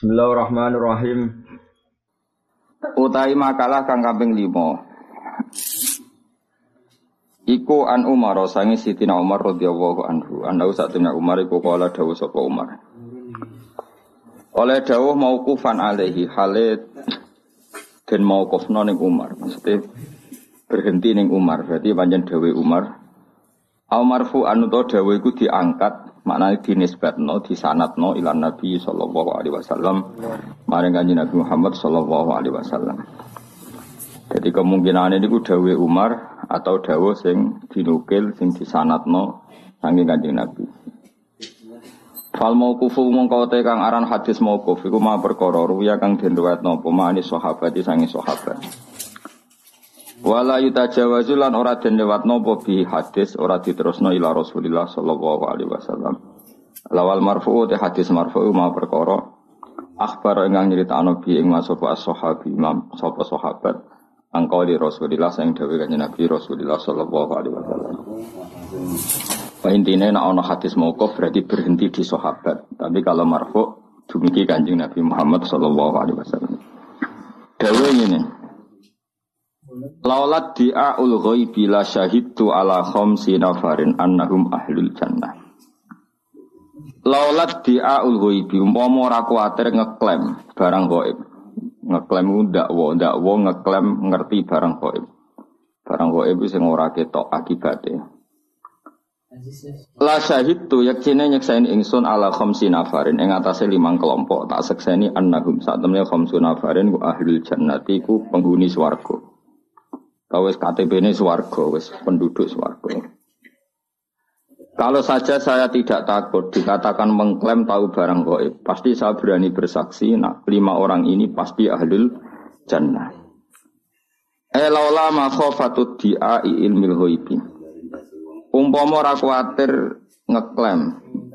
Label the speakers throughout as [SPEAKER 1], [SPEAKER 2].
[SPEAKER 1] Bismillahirrahmanirrahim.
[SPEAKER 2] Utai makalah kang kaping 5. Iku an Umar sangi Sitina Umar radhiyallahu anhu. Anau satuna Umar iku kala dawuh sapa Umar. Oleh dawuh mauqufan alaihi halit dan mauqufna ning Umar. Maksudnya berhenti ning Umar. Berarti panjang dawuh Umar. Al marfu anu to dawuh iku diangkat maknanya dinisbatno disanatno ilan Nabi sallallahu alaihi wasallam maring kanjeng Nabi Muhammad sallallahu alaihi wasallam. Jadi kemungkinan ini dawe Umar atau dawe sing dinukil sing disanatno saking kanjeng Nabi. Fal mauqufu mongko kang aran hadis mauquf iku ma perkara ruya kang den riwayatno pemani sahabat sangi sahabat. Wala yutajawazu lan ora den lewatno apa bi hadis ora diterusno ila Rasulillah sallallahu alaihi wasallam. Lawal marfu te hadis marfu ma perkara akhbar ingkang nyritakno bi ing masapa as-sahabi imam sapa sahabat angkau di Rasulillah sing dawuh kanjeng Nabi Rasulillah sallallahu alaihi wasallam. Wah intinya nak ono hadis mauquf berarti berhenti di sahabat. Tapi kalau marfu dumugi kanjeng Nabi Muhammad sallallahu alaihi wasallam. Dawuh ini, Laulat di'aul ghaibi la syahidtu ala khamsi nafarin annahum ahlul jannah. Laulat di'aul ghaibi umpama ora kuwatir ngeklaim barang gaib. Ngeklaim ku dakwa, dakwa ngeklaim ngerti barang gaib. Barang gaib sing ora ketok akibate. La syahidtu yaktine nyeksain ingsun ala khamsi nafarin ing atase limang kelompok tak sekseni annahum saat temne khamsu nafarin ku ahlul jannati ku penghuni swarga. Kau wis KTP ini swargo, wis penduduk swargo. Kalau saja saya tidak takut dikatakan mengklaim tahu barang goib, pasti saya berani bersaksi. Nah, lima orang ini pasti ahlul jannah. Elaula ma khofatut di'a ilmil ghaibi. Umpama ora ngeklaim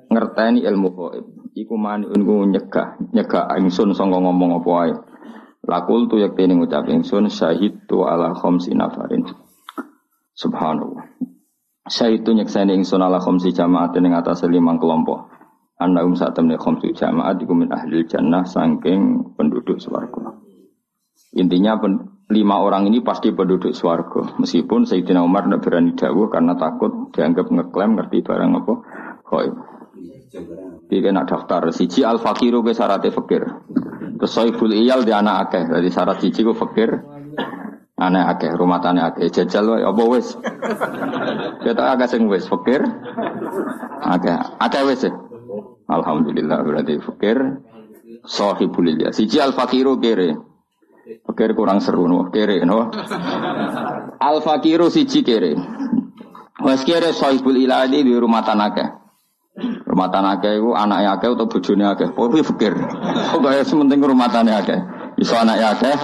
[SPEAKER 2] ngerteni ilmu goib. Iku ungu nyegah, nyegah ingsun sangka ngomong apa wae. Lakul tu yak tini ngucap ingsun syahid tu ala khomsi nafarin. Subhanallah. Syahid tu nyekseni ingsun ala khomsi jamaat yang atas limang kelompok. Anda um saat khomsi jamaat iku min ahli jannah sangking penduduk swarga. Intinya pen, lima orang ini pasti penduduk swarga. Meskipun Sayyidina Umar tidak berani dawuh karena takut dianggap ngeklaim ngerti barang apa. Koi. Dia kena daftar. Siji al fakiru ke syaratnya fakir. Terus iyal di anak akeh. Jadi syarat siji ku fakir. Aneh akeh, rumah tani akeh. Jajal wae apa wis? Kita akeh sing wis fakir. Akeh, akeh wis. ya? Alhamdulillah berarti fakir. Sohibul iyal. Siji al fakiru kere. Fakir kurang seru no, kere no. Al fakiru siji kere. Wes kere sohibul iyal di rumah tanah akeh. Rumah tanah akeh itu anaknya akeh atau bojone akeh. Pokoknya fikir. Pokoknya sementing tanah akeh. Iso anaknya akeh,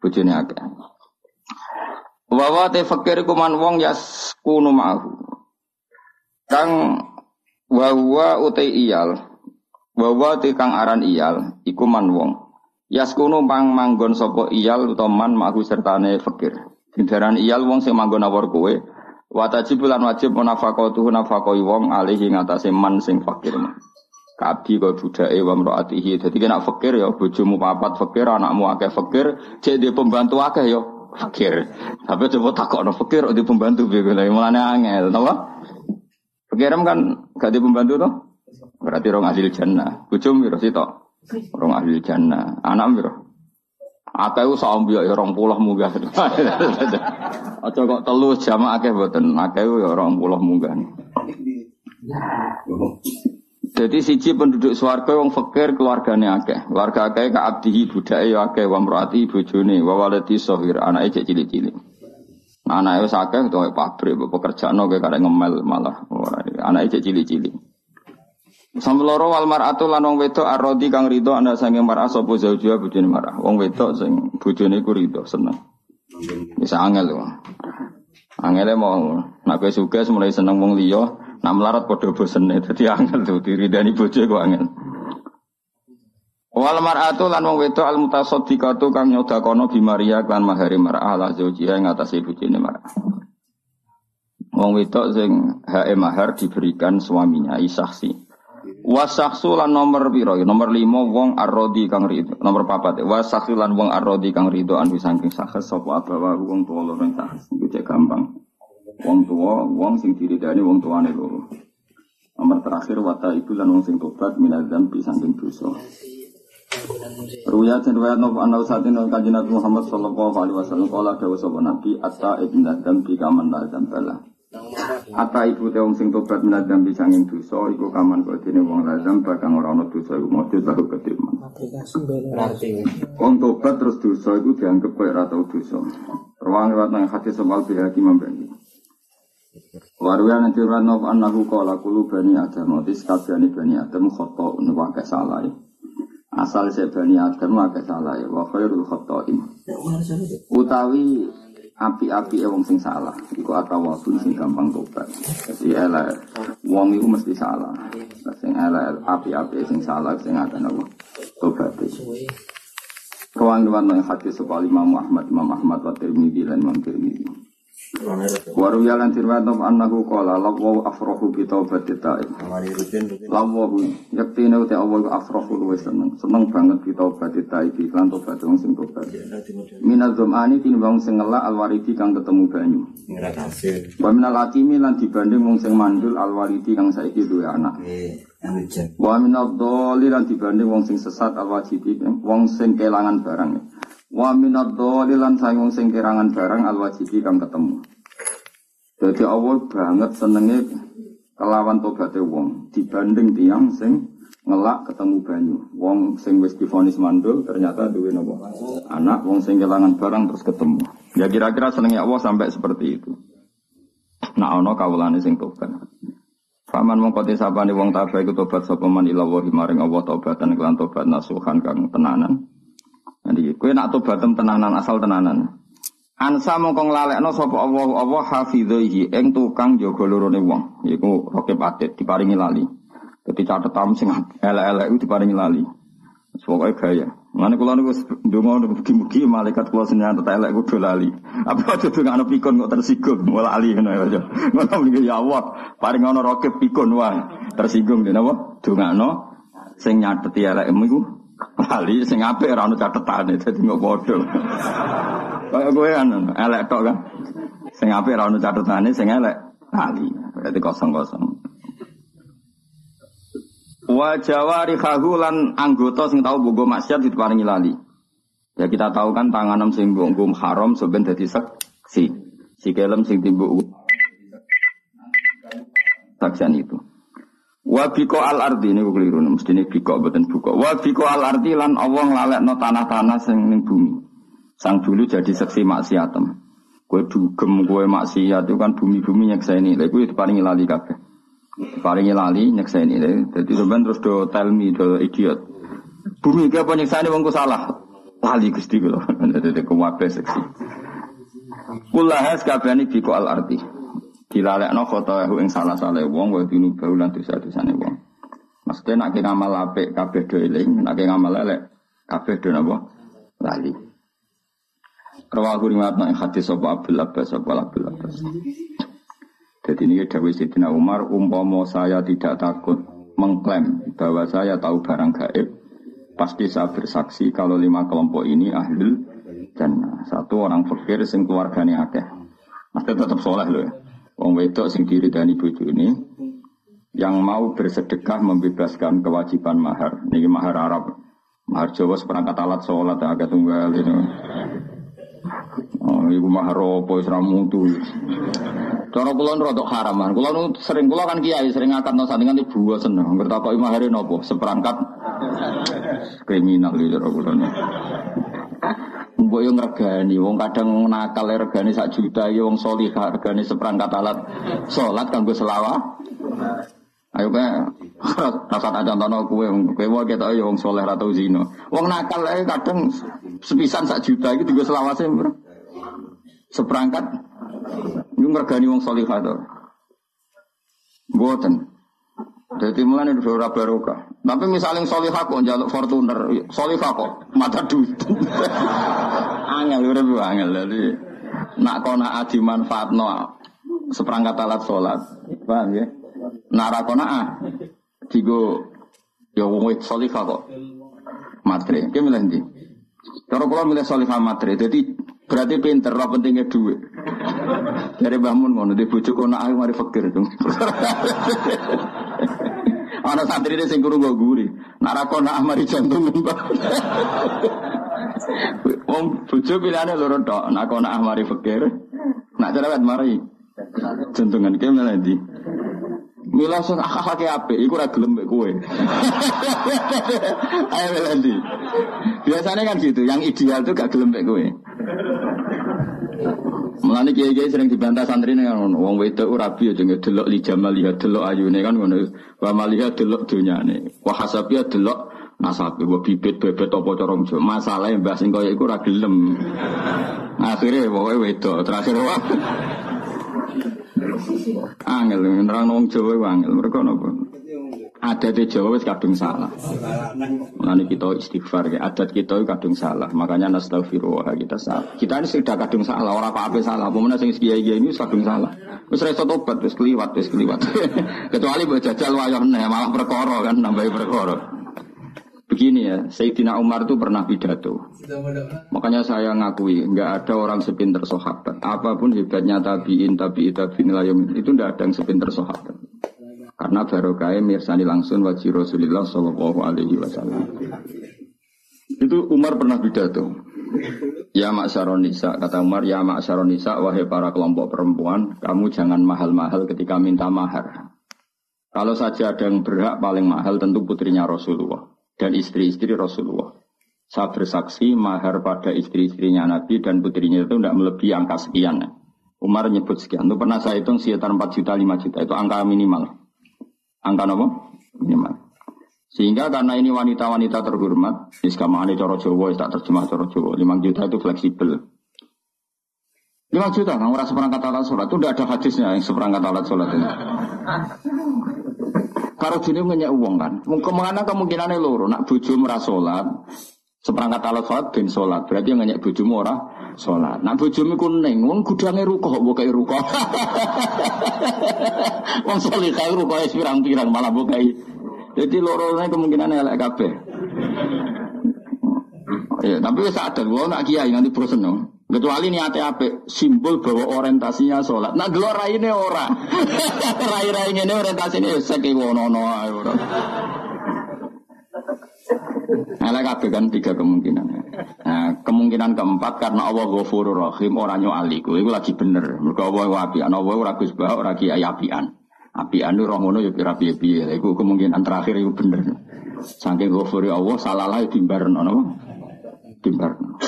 [SPEAKER 2] bojone akeh. Wawa te fakir iku wong yaskunu ma'ahu. Kang wawa utai iyal. Wawa te kang aran iyal iku man wong. Yaskunu pang manggon sapa iyal utawa man ma'ahu sertane fakir. Dindaran iyal wong sing manggon awor kowe. Wajib lan wajib munafaqatuhu nafaqoi wong alihi ngatasé man sing fakir. Kabi kau budake wa mraatihi. Dadi kena fakir ya bojomu papat fakir, anakmu akeh fakir, cek dia pembantu akeh ya fakir. Tapi coba takokno fakir di pembantu piye lha mulane angel, napa? Fakirem kan gak di pembantu toh? Berarti rong ahli jannah. Bojomu piro sitok? Rong ahli jannah. Anak piro? Akeh ku saombi ya 20 munggah. Aja kok telu jamaah akeh mboten. Akeh ya 20 munggah. Jadi siji penduduk swarga wong fakir keluargane akeh. Keluarga akeh ka abdihi budake ya akeh wa mraati bojone wa waladi sahir anake cek cilik-cilik. Anake wis akeh tuwa pabrik pekerjaan oke karek ngemel malah. Anake cek cilik-cilik. Sampai loro wal mar'atu lan wong wedok arrodi kang rido ana sange mar'ah sapa zaujua bojone mar'ah. Wong wedok sing bojone ku rido seneng. Bisa angel lho. Angele mau nak kowe sugih mulai seneng wong liya, nak melarat padha bosene. Dadi angel tuh diridani bojo kok angel. Wal mar'atu lan wong wedok al mutasaddiqatu kang nyodakono bi Maria lan mahari mar'ah la zaujiha ing atase bojone mar'ah. Wong wedok sing hae mahar diberikan suaminya isaksi. Wasaksu lan nomor piro? Nomor lima wong arrodi kang rido. Nomor papat. Wasaksu lan wong arrodi kang rido anu saking sakes sapa abawa wong tuwa loro sakes. Iku cek gampang. Wong tuwa, wong sing diridani wong tuane loro. Nomor terakhir wata ibu lan wong sing tobat minadzam bi saking dosa. Ruya dan riwayat Nabi ini kajian Nabi Muhammad Sallallahu Alaihi Wasallam Kala dawa sopa Nabi Atta ibn Adam bi kaman la zambala Atta ibu te wong sing tobat min Adam bi sanging dosa Iku kaman kau dini wong lazam Bakang orang ono dosa iku mesti tahu ketiman Wong tobat terus dosa iku dianggap kaya ratau dosa. Ruang riwayat nang hati sebal bihaki membagi Waruya nanti riwayat Nabi Anahu Kala kulu bani Adam Otis kabiani bani Adam Khoto nuwake salah asal saya bani Adam salah ya wa khairul khata'in utawi api-api wong sing salah. Iku atawabun sing gampang tobat. Jadi elek wong iku mesti salah. Sing elek api-api sing salah sing akan apa? Tobat. Dewan yang hadis sebuah Imam Muhammad, Imam Ahmad, wa Tirmidzi dan Imam Tirmidzi. Waru yalan tirwan of annahu qala lawu afrahu bi taubati ta'ib. Lawu yaktine uti Allah afrahu luwes seneng. Seneng banget bi taubati ta'ib lan tobat wong sing tobat. Minal dzamani tinimbang sing ngelak alwaridi kang ketemu banyu. Wa minal atimi lan dibanding wong sing mandul alwaridi kang saiki duwe anak. Wa minal dholi lan dibanding wong sing sesat alwajidi wong sing kelangan barang. Wa minad dhalilan sayung sing kerangan barang al wajibi kang ketemu. Jadi Allah banget senenge kelawan tobaté wong dibanding tiang sing ngelak ketemu banyu. Wong sing wis difonis mandul ternyata duwe nopo? Anak wong sing kelangan barang terus ketemu. Ya kira-kira senenge Allah sampai seperti itu. Nah ono kawulane sing tobat. Faman mongko sabane wong tabah iku tobat sapa man ila wa maring Allah tobatan tobat nasuhan kang tenanan. Nanti kue nak tobatem tenanan asal tenanan. Ansa mongko nglalekno sapa Allah Allah hafidhihi ing tukang jaga lorone wong. Iku rokep atit diparingi lali. Dadi catetam sing elek-elek iku diparingi lali. Pokoke gaya. Mana kula niku ndonga mugi-mugi malaikat kula senjata elek kudu lali. Apa aja dongakno pikun kok tersinggung malah lali ngono ya. Ngono mriki ya Allah, paring ana rokep pikun wae. Tersinggung dene apa? Dongakno sing nyateti elekmu iku Lali sing apik ora ono catetane dadi kok padha. Kaya kowe kan elek tok kan. Sing apik ora ono catetane sing elek lali. Berarti kosong-kosong. Wa jawari lan anggota sing tau bogo maksiat diparingi lali. Ya kita tahu kan tangan sing nggo haram seben dadi seksi. Sikelem sing timbuk saksian itu. Wa biko al ardi ini keliru mesti ini biko bukan buko. Wa biko al ardi lan Allah no tanah-tanah sing ning bumi. Sang dulu jadi seksi maksiatem. Kue dugem kue maksiat itu kan bumi-bumi nyekseni. Lha kuwi diparingi lali kabeh. Diparingi lali nyekseni. Dadi sampean terus do tell me do idiot. Bumi ki apa nyekseni wong salah. Lali Gusti kula. Dadi kuwabe seksi. Kulahas kabehane biko al ardi dilalekno khotoyahu ing salah salah wong wa dinu baulan dosa-dosane wong. Maksudnya nak ngamal apik kabeh do eling, nak ngamal elek kabeh do napa? Lali. Rawahu riwayat nang hadis sapa Abdul Abbas sapa Abdul Abbas. Jadi ini Dawi Sidina Umar, umpama saya tidak takut mengklaim bahwa saya tahu barang gaib, pasti saya bersaksi kalau lima kelompok ini ahlul dan satu orang fakir sing keluarganya akeh. Mesti tetap soleh loh ya. Wong wedok sing diridani ini yang mau bersedekah membebaskan kewajiban mahar. Ini mahar Arab. Mahar Jawa seperangkat alat sholat agak tunggal itu. Oh, ibu mahar apa wis mutu. Cara kula rodok haraman. Kula sering kula kan kiai sering ngangkat nang sandingan ibu seneng. Ngertakoki mahare napa? Seperangkat kriminal gitu kula. Mbok yo ngregani, wong kadang nakal e regani sak juta, yo wong solihah regani seperangkat alat salat kanggo selawah. Ayo kae rasa tak contohno kowe kowe wae ketok yo wong soleh ra tau zina. Wong nakal e kadang sepisan sak juta iki dienggo selawase seperangkat yo ngregani wong solihah to. Mboten. Jadi mulai itu ora barokah. Tapi misalnya solihah kok jaluk Fortuner, solihah kok mata duit. angel udah bu angel jadi nak kona adi manfaat no seperangkat alat sholat, paham ya? Nara kona ah, digo Ya wong solihah kok. Matre. Ki milih ndi? Cara kula milih solihah matre. Jadi berarti pinter, ora pentingnya duit. Dari Mbah Mun ngono di bojo kono ae mari fakir dong. Santri ini sing krungu guri. Nak ra kono mari jantung Mbah. Wong bojo pilihane loro tok. Nak kono mari fakir. Nak cerewet mari jantungan ki milih ndi? Mila sing akhlake apik iku ora gelem mek kowe. Ayo. Biasanya kan gitu, yang ideal tuh gak gelem mek kowe. Mulane kiai-kiai sering dibantah santri ning ngono. Wong wedok ora rabi aja ngedelok li jamal lihat delok ayune kan ngono. Wa maliha delok donyane. Wa hasabiya delok nasabe wa bibit bebet apa cara Masalah Masalahe mbah sing kaya iku ora gelem. Akhire pokoke wedok terakhir wah. Angel nerang wong Jawa angel. Mereka napa? Adat Jawa wis kadung salah. Mulane kita istighfar ya. Adat kita kadung salah. Makanya nastaghfirullah kita salah. Kita ini sudah kadung salah, ora apa-apa salah. Pemenang sing kiai-kiai ini kadung salah. Wis reso tobat, wis kliwat, wis kliwat. Kecuali mbok jajal wayah malah perkara kan nambahi perkara. Begini ya, Sayyidina Umar itu pernah pidato. Makanya saya ngakui, nggak ada orang sepinter sahabat. Apa pun hebatnya tabiin, tabi'i, tabi'in, itu nggak ada yang sepinter sahabat. Karena barokahnya mirsani langsung wajib Rasulullah Shallallahu Alaihi Wasallam. Itu Umar pernah pidato. Ya mak Nisa, kata Umar, ya mak Nisa, wahai para kelompok perempuan, kamu jangan mahal-mahal ketika minta mahar. Kalau saja ada yang berhak paling mahal tentu putrinya Rasulullah dan istri-istri Rasulullah. Saya bersaksi mahar pada istri-istrinya Nabi dan putrinya itu tidak melebihi angka sekian. Umar nyebut sekian. Itu pernah saya hitung sekitar 4 juta, 5 juta. Itu angka minimal. Angka apa? Minimal. Sehingga karena ini wanita-wanita terhormat, iskamane coro Jawa, tak terjemah coro Jawa, 5 juta itu fleksibel. 5 juta, kan orang seperangkat alat sholat, itu tidak ada hadisnya yang seperangkat alat sholat ini. Karo jini ngenyek uang kan. Ke mana kemungkinannya loro. Nak buju merah sholat. Seperangkat alat sholat bin sholat. Berarti yang ngenyek buju merah sholat. Nak buju kuning. Wong rukoh. Bukai rukoh. Wong solihai rukoh. Pirang-pirang malah bukai. Jadi loro kemungkinannya elek kabeh. Ya, tapi saat ada, gua nak kiai nanti bosen dong. Kecuali niatnya apa? Simbol bahwa orientasinya sholat. Nah, gelor ini ora. rai-rai ini orientasinya seki wonono ora. Nah, kabeh kan tiga kemungkinan. Nah, kemungkinan keempat karena Allah Ghafurur Rahim orang nyuali. Iku lagi bener. Mergo Allah apian. Allah ora Gus Bah ora kiai apian. Apian roh ngono ya pira piye-piye. Iku kemungkinan terakhir itu bener. Saking Ghafuri Allah salah lah timbarno napa? Timbarno.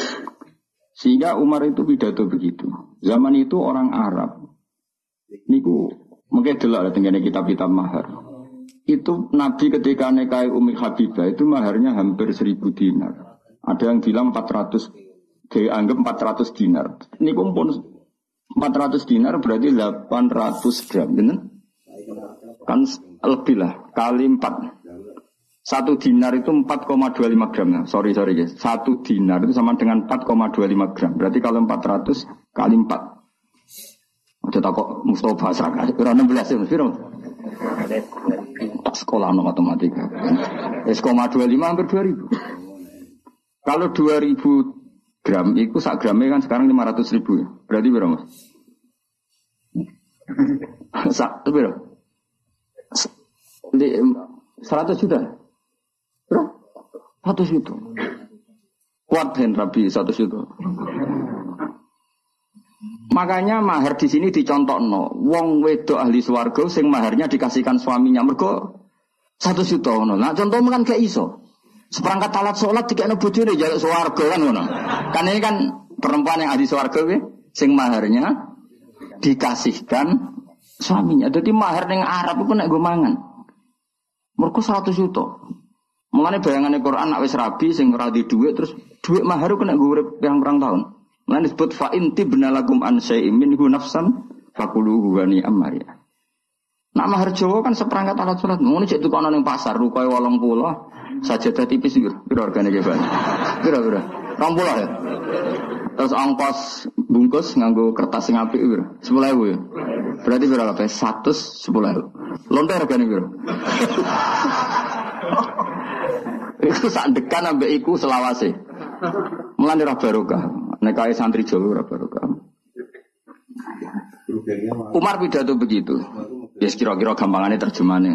[SPEAKER 2] Sehingga Umar itu pidato begitu. Zaman itu orang Arab. Niku mungkin delok ada kitab-kitab mahar. Itu Nabi ketika nekai Umi Habibah itu maharnya hampir seribu dinar. Ada yang bilang 400 dianggap 400 dinar. Niku pun 400 dinar berarti 800 gram, benar? Kan lebih lah, kali 4. Satu dinar itu 4,25 gram. Sorry, sorry guys. Satu dinar itu sama dengan 4,25 gram. Berarti kalau 400 kali 4. Ada kok Mustafa Saka. Kira 16 ya, Firo. Sekolah no matematika. S,25 hampir 2000. Kalau 2000 gram, itu sak gramnya kan sekarang 500 ribu ya. Berarti berapa mas? Sak, itu berapa? 100 juta. Satu situ. Kuat dan rabi satu situ. Makanya mahar di sini dicontoh no. Wong wedo ahli swargo sing maharnya dikasihkan suaminya. Mergo satu situ no. Nah contoh kan kayak iso. Seperangkat alat sholat tiga no bujune jaluk swargo kan no. Kan ini kan perempuan yang ahli swargo we, sing maharnya dikasihkan suaminya. Jadi mahar yang Arab itu nek gue mangan. Mergo satu juta. Mulane bayangannya Quran nak wis rabi sing ora di dhuwit terus dhuwit mahar kena urip yang perang tahun. Mulane disebut fa inti benalakum an syai'in minhu nafsan fakuluhu wa ni'am ya. Nak mahar Jawa kan seperangkat alat sholat. Ngono cek tukono ning pasar rukoe 80 sajadah tipis iki. Piro regane ki, Pak? Piro piro? 20 ya. Terus ongkos bungkus nganggo kertas sing apik piro? 10.000 ya. Berarti piro kabeh? 110.000. Lontar regane piro? Iku sak dekan ambek iku selawase. Mulane ora barokah. Nek kaya santri Jawa ora barokah. Umar pidato begitu. Ya kira-kira gampangannya terjemahannya.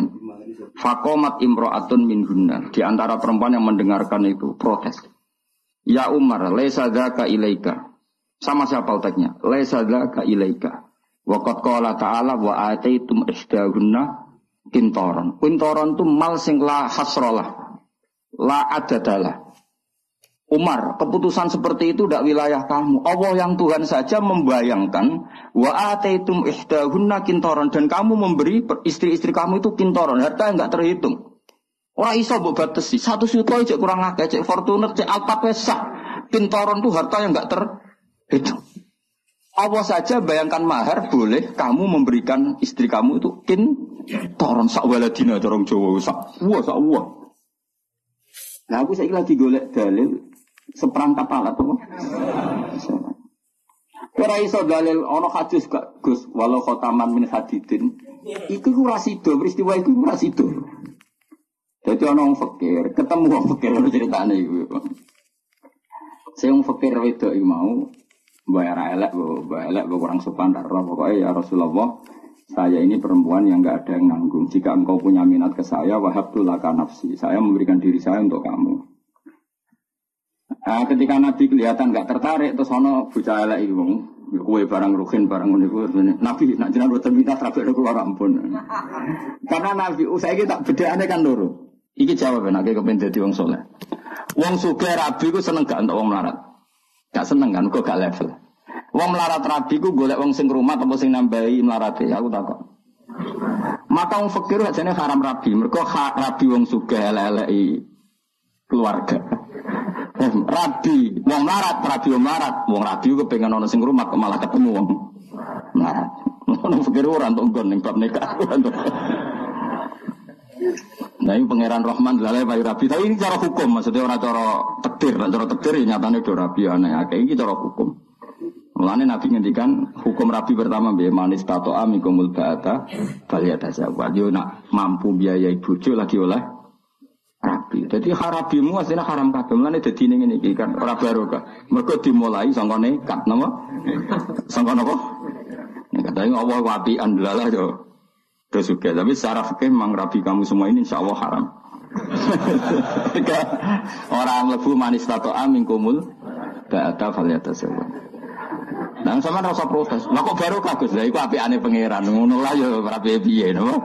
[SPEAKER 2] Fakomat imro'atun min hunna. Di antara perempuan yang mendengarkan itu protes. Ya Umar, lesa dzaka ilaika. Sama siapa letaknya? Lesa dzaka ilaika. Waqat qala ta'ala wa ataitum isdahunna kintoron. Kintoron itu mal sing la hasrolah. La adadalah. Umar, keputusan seperti itu tidak wilayah kamu. Allah yang Tuhan saja membayangkan wa ataitum ihdahunna kintoron dan kamu memberi istri-istri kamu itu kintoron, harta yang nggak terhitung. Orang iso mbok batesi, satu juta cek kurang akeh, cek Fortuner, cek Alta Pesa. Kintoron itu harta yang nggak terhitung. Allah saja bayangkan mahar boleh kamu memberikan istri kamu itu kintoron sak waladina dorong Jawa sak wah sak wah. Nah aku saya lagi golek dalil seperangkat alat apa? Ora iso dalil ana hadis gak Gus walau khotaman min hadidin. Iku ku rasido, peristiwa iku ku rasido. Jadi ana wong fakir, ketemu wong fakir ono ceritane iku. Saya wong fakir wedok iku mau bayar elek, bayar elek kurang sopan darah pokoknya ya Rasulullah saya ini perempuan yang nggak ada yang nanggung. Jika engkau punya minat ke saya, wahab laka nafsi. Saya memberikan diri saya untuk kamu. Nah, ketika Nabi kelihatan nggak tertarik, terus ono bocah elek itu, kue barang rukin barang ini Nabi nak jenengan buat minta terapi ada keluar ampun. Karena Nabi, usai kita beda aneh kan dulu. Iki jawab nak kepen dadi wong soleh. Wong suge rabi ku seneng gak untuk wong melarat. Gak seneng kan, kok gak level. Wong melarat rabi ku golek wong sing rumah atau sing nambahi melarat ya aku takut. Maka wong fakir aja haram rabi. Mereka rabi wong suge elek keluarga. Rabi, wong larat, rabi wong larat, wong rabi gue pengen ono sing rumah malah ketemu wong larat. Ono pikir ora untuk nggon ning bab nikah. Nah ini pangeran Rahman lalai bayi rabi. Tapi ini cara hukum, maksudnya orang cara takdir, cara takdir ya nyatanya do rabi aneh. Kayak ini cara hukum. Mulane Nabi ngendikan hukum rabi pertama biaya manis tato amikumul ba'ata baliyata zawad. Yo nak mampu biaya bojo lagi oleh rabi. Jadi harabimu aslinya haram kabeh. Mulane dadi ning ngene iki kan ora barokah. Mergo dimulai sangka nekat napa? Sangka napa? Nekat ae Allah wabi andlalah yo. Terus juga, tapi secara fikih memang rabi kamu semua ini insya Allah haram. Orang lebu manis tato amin kumul Ba'ata faliyata sewa Nah sama rasa protes Lah kok baru kagus Lah itu api aneh pangeran Ngono ya rapi biye no?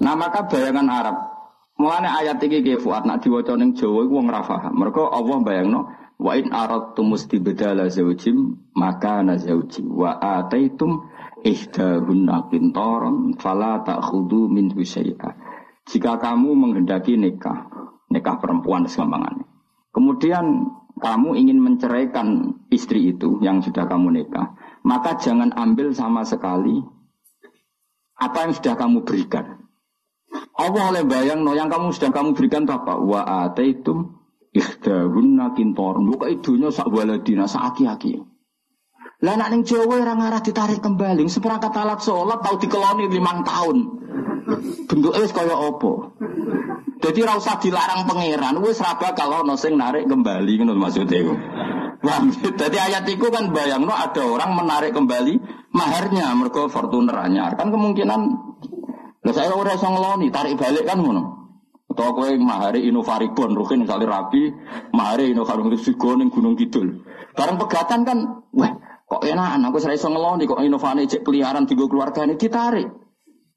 [SPEAKER 2] Nah maka bayangan Arab. Mulane ayat iki ke Fuad nak diwaca ning Jawa iku wong ra paham. Mergo Allah bayangno wa in aradtum mustibdala zawjim maka na zawji wa ataitum ihdahunna qintaran fala ta'khudhu min syai'a. Jika kamu menghendaki nikah, nikah perempuan segampangannya. Kemudian kamu ingin menceraikan istri itu yang sudah kamu nikah, maka jangan ambil sama sekali apa yang sudah kamu berikan. Allah oleh bayang no yang kamu sedang kamu berikan apa? Wa ataitum ikhdahunna kintor. Buka idunya sak waladina sak aki-aki. Lah nak ning Jawa ora ngarah ditarik kembali. Seperangkat alat sholat tahu dikeloni limang tahun. Bentuknya kaya apa? Jadi ora dilarang pangeran, wis ra bakal ono sing narik kembali ngono maksudnya iku. Jadi ayat itu kan bayang no ada orang menarik kembali maharnya mergo Fortuner anyar. Kan kemungkinan lah saya ora iso ngeloni, tarik balik kan ngono. Atau kowe mahari Inovaribon, rukin misalnya rapi, mahari Inovaribon Sigo ning Gunung Kidul. Barang pegatan kan, wah kok enak, aku saya iso ngeloni, kok inovasi cek peliharaan tiga keluarga ini ditarik.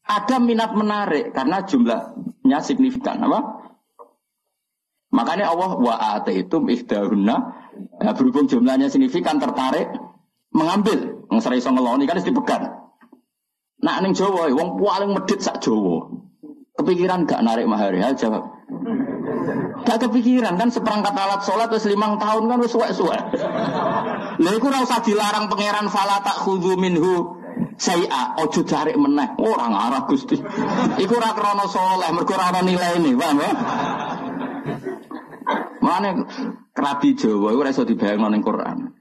[SPEAKER 2] Ada minat menarik karena jumlahnya signifikan, apa? Makanya Allah wa itu ihdahunna nah, berhubung jumlahnya signifikan tertarik mengambil. Yang serai ngeloni kan dipegang. Nak ning Jawa, wong paling medit sak Jawa. Kepikiran gak narik mahar ya jawab. Gak kepikiran kan seperangkat alat sholat terus limang tahun kan wis suwe-suwe. Lha iku ora usah dilarang pangeran fala tak khudhu minhu saya ojo cari meneh orang arah Gusti. Iku ora krana saleh, mergo ora ana nilaine, paham ya? Mane rabi Jawa ora iso dibayangno ning Quran.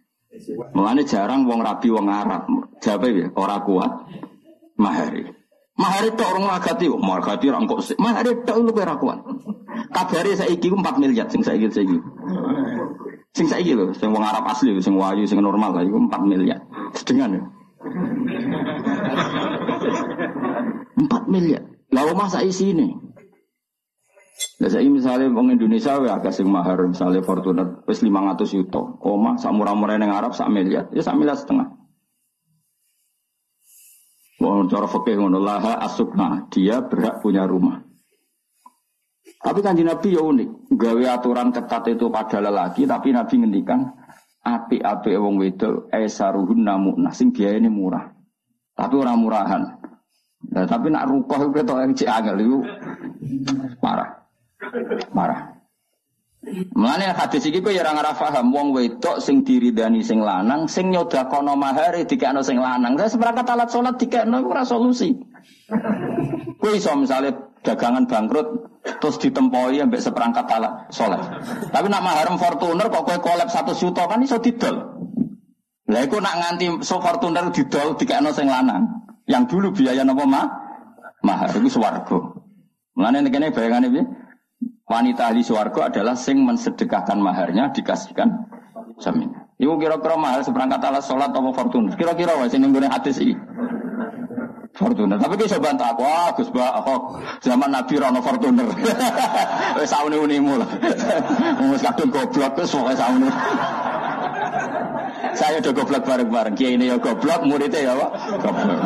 [SPEAKER 2] Mulane jarang wong rabi wong Arab. Jawabe ya ora kuat mahari. Mahar itu orang magati, magati orang kok sih. Mahar itu lu kira kuat. Kabare saiki ku 4 miliar sing saiki saiki. Sing saiki lho, sing wong Arab asli, sing wayu, sing normal lah iku 4 miliar. Sedengan ya. 4 miliar. Lah omah sak isine. Lah saiki misalnya wong Indonesia ya agak sing mahar misalnya Fortuner wis 500 juta. Omah sak murah-murah ning Arab sak miliar. Ya sak miliar setengah. Wong cara fikih ngono laha asukna, dia berhak punya rumah. Tapi kan Nabi ya unik, gawe aturan ketat itu pada lelaki, tapi Nabi ngendikan api-api wong wedok esaruhun namu nasing biaya ini murah. Tapi orang murahan. Nah, tapi nak rukoh itu ketok yang angel itu parah. Parah. Mulane hadis iki kowe ya ora ngarah paham wong wedok sing diridani sing lanang sing nyodakono mahare dikekno sing lanang. Saya seperangkat alat salat dikekno ora solusi. Kowe iso misale dagangan bangkrut terus ditempoi ambek seperangkat alat soleh. Tapi nak maharem Fortuner kok kowe kolab satu juta kan iso didol. Lah iku nak nganti so Fortuner didol dikekno sing lanang. Yang dulu biaya napa mah? Mahar iku swarga. Mulane kene bayangane piye? Wanita ahli swarga adalah sing mensedekahkan maharnya dikasihkan jamin. Iku kira-kira mahal seperangkat alat sholat atau Fortuner. Kira-kira wae sing nggone hadis iki. Fortuner. Tapi kita bantah aku, ah Gus Ba, aku zaman Nabi Rono Fortuner. Wes saune unimu lah. Wes kadung goblok wis pokoke saune. Saya udah goblok bareng-bareng. Kiai ini ya goblok, muridnya ya Pak. Goblok.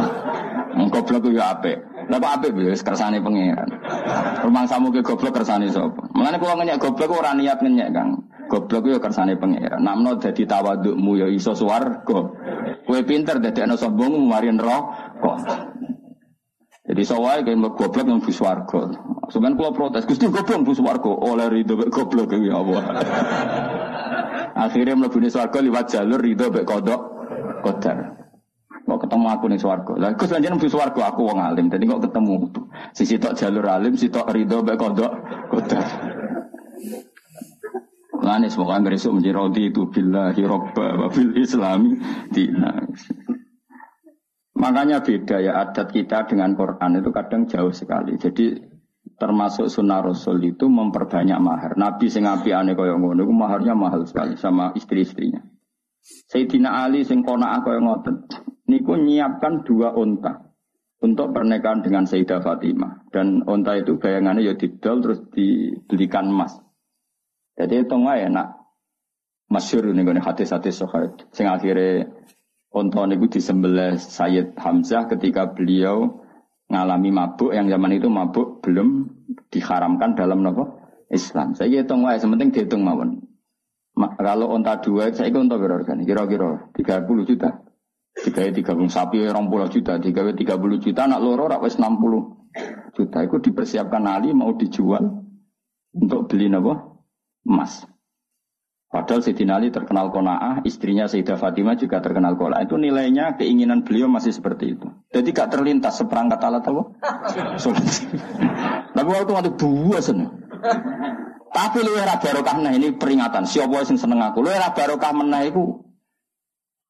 [SPEAKER 2] Goblok ya apik. Kok apik wis kersane pangeran. Rumah samu ke goblok kersane sapa? Mulane kula ngenyek goblok ora niat ngenyek, Kang. Goblok yo kersane pangeran. Namno dadi tawadukmu ya iso swarga. Kowe pinter dadi ana sombong mari neraka. Jadi sawai kayak mbak goblok yang bus warga. Sebenarnya kalau protes, gusti goblok bus warga. Oleh ridho bek goblok ya Allah. Akhirnya mlebu warga lewat jalur ridho bek kodok kodar. Ketemu aku nih swarga. Lah Gus lanjut warga aku wong alim. Jadi kok ketemu sisi tok jalur alim, sisi tok ridho bek kodok kodar. Lani semoga besok menjadi roti itu billahi robba wa bil islami dina. Makanya beda ya adat kita dengan Quran itu kadang jauh sekali. Jadi termasuk sunnah Rasul itu memperbanyak mahar. Nabi sing api ane ngono maharnya mahal sekali sama istri-istrinya. Sayyidina Ali sing kona kaya ngoten niku nyiapkan dua unta untuk pernikahan dengan Sayyidah Fatimah dan unta itu bayangannya ya didol terus dibelikan emas. Jadi itu nggak enak. Masyur nih gue hadis-hadis sohail. Sing akhirnya Onto niku disembelih Sayyid Hamzah ketika beliau ngalami mabuk yang zaman itu mabuk belum diharamkan dalam nopo Islam. Saya hitung wae, sementing dihitung mawon. Ma, kalau onta dua, saya onta berapa kan? Kira-kira 30 juta. Tiga tiga puluh sapi orang puluh juta, tiga tiga puluh juta, anak loro rakwes enam puluh juta. Itu dipersiapkan Ali mau dijual untuk beli nopo emas. Padahal Sayyidina Ali terkenal kona'ah, istrinya Sayyidah Fatimah juga terkenal kona'ah. Itu nilainya keinginan beliau masih seperti itu. Jadi gak terlintas seperangkat alat apa? Tapi waktu waktu buah seneng. Tapi lu era barokah nah ini peringatan. Siapa yang seneng aku? Lu era barokah menah itu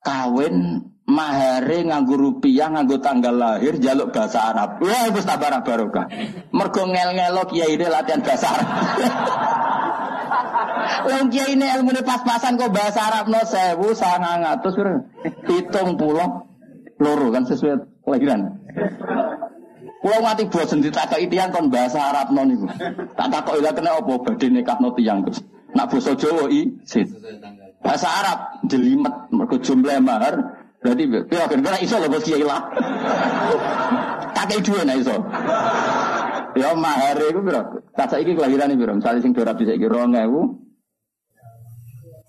[SPEAKER 2] kawin mahare nganggo rupiah nganggo tanggal lahir jaluk bahasa Arab. Wah, wis tabarah barokah. Mergo ngel-ngelok ya ini latihan bahasa Arab. Wong kiai ini ilmu ini pas-pasan kok bahasa Arab no sewu sangat ngatus hitung pulau loro kan sesuai kelahiran. Pulau mati buat sendiri tak tiang kon bahasa Arab non itu. Tak tak kok kena apa badhe nekah no tiang terus. Nak basa Jawa i sit. Bahasa Arab jelimet mergo jumlah mahar berarti pira kan kena iso lho kiai lah. Tak dua nah iso. Ya mahar itu pira? Tak saiki kelahiran iki pira? Misale sing 200 saiki 2000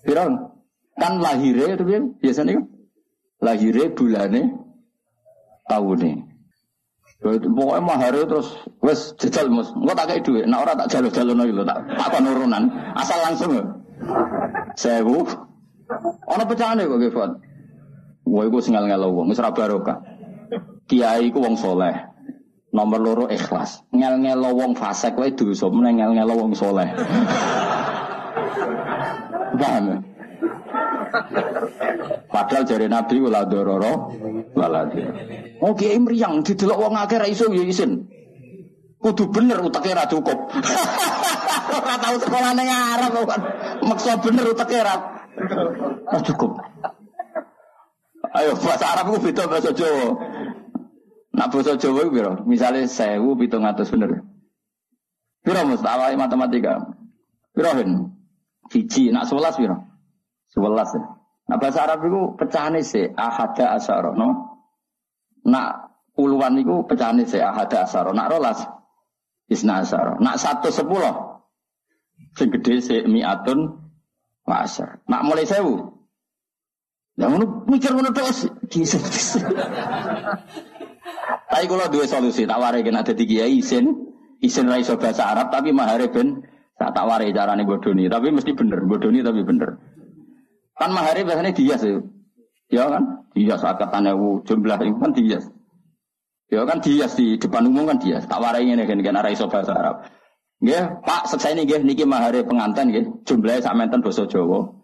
[SPEAKER 2] Piro? Kan lahirnya itu kan biasanya kan lahirnya bulannya tahunnya. Pokoknya mahar terus wes jajal mus, gua tak kayak duit, nah orang tak jalur jalur lagi lo, tak tak penurunan, asal langsung ya. Sewu, orang pecahan kok Gifat. Wah, iku singal ngelo wong, wis barokah. Kiai ku wong soleh. Nomor loro ikhlas. Ngel ngelo wong fasik wae dosa, meneng ngel ngelo wong soleh. Paham ya? Padahal jari Nabi wala dororo wala Oh kiai meriang didelok wong akeh ra ya isin. Kudu bener uteknya ra cukup. Ora sekolah ning Arab kan. Maksa bener ra ra cukup. Ayo bahasa Arab ku beda bahasa Jawa. Nak bahasa Jawa itu piro? Pitung atas bener. Piro mustawa matematika? Piro hen? Nak sebelas piro? Sebelas ya. Nah bahasa Arab itu pecahane se ahada asaro, no? Nak puluhan itu pecahane se ahada asaro, nak rolas isna asaro, nak satu sepuluh sing gede se miatun. Nak mulai sewu, yang ngono mikir ngono terus Tapi kalau dua solusi, tak warai kena ada tiga isin, isin raiso bahasa Arab, tapi mahare ben tak tak warai carane bodoni, tapi mesti bener, bodoni tapi bener. Kan mahari biasanya dia sih. Ya kan? Dia sakatan ewu jumlah itu kan dia. Ya kan dia di depan umum kan dia. Tak warai ini kan kan iso bahasa Arab. Nggih, Pak, selesai ini nggih niki mahari pengantin nggih. Jumlahnya sak menten basa Jawa.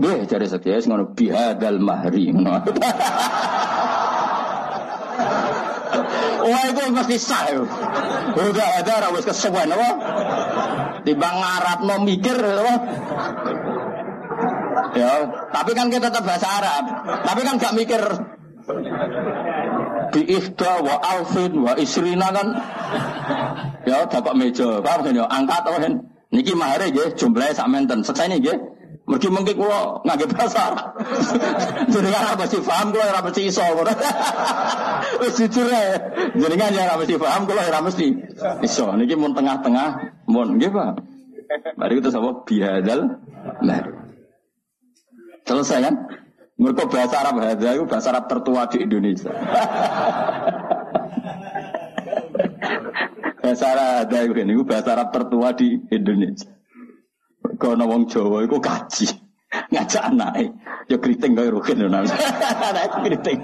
[SPEAKER 2] Nggih, jare sekian ngono bihadal mahri. Wah itu mesti sah. Udah ada rawis kesuwen apa? Ngarap mau mikir apa? Ya, tapi kan kita tetap bahasa Arab. Tapi kan gak mikir bi ihda wa alfin wa isrina kan ya dapat meja paham kan ya angkat apa kan niki mahare nggih jumlahe sak menten selesai nggih Mergi mungkin kulo ngangge bahasa kan apa sih paham kulo ora mesti iso. Wis jujur ae. Kan ya ora mesti paham kulo ora mesti iso. Niki mun tengah-tengah mun nggih Pak. Mari kita sama biadal. Nah. Selesai kan? Mereka bahasa Arab hadza itu bahasa Arab tertua di Indonesia. bahasa Arab hadza itu bahasa Arab tertua di Indonesia. Kono wong Jawa iku kaji. Ngajak anake ya kriting kaya rugi lho nang. Anake kriting.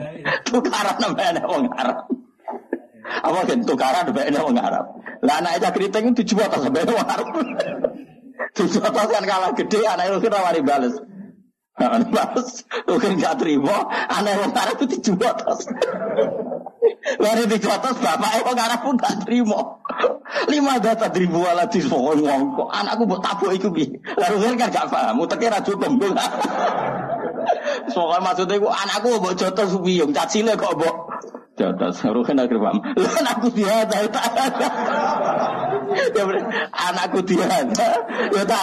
[SPEAKER 2] Tukaran nang wong Arab. Apa kan tukaran ben wong Arab. Lah anake ya kriting dijual ta sampe wong Arab. Dijual kan kalah gede anake rugi ora wani bales. Anak bales, rugi gak terima, anak wong Arab itu dijual Dijual terus, bapak wong Arab pun gak terima. Lima data ribu ala di ngongko, anakku buat tabu itu bi. Lalu kan gak paham, utaknya raju tembung. Soalnya maksudnya aku anakku buat jotos wiyung, cacile kok buat jotos. Ruhin akhir paham. Lalu anakku dia Ya anakku dia ya tak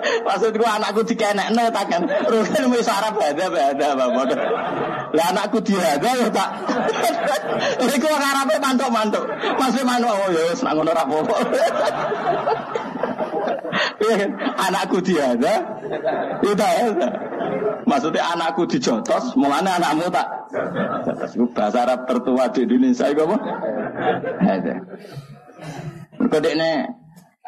[SPEAKER 2] Maksudku anakku dikenekne tak kan. Rugen wis Arab ada ada bapak. Lah anakku diada ya tak. Iku wong mantuk-mantuk. Masih manuk oh ya wis ngono ora apa-apa. anakku diada itu ada. Maksudnya anakku dijotos, mulanya anakmu tak. Bahasa Arab tertua di Indonesia apa? Ada. Kodeknya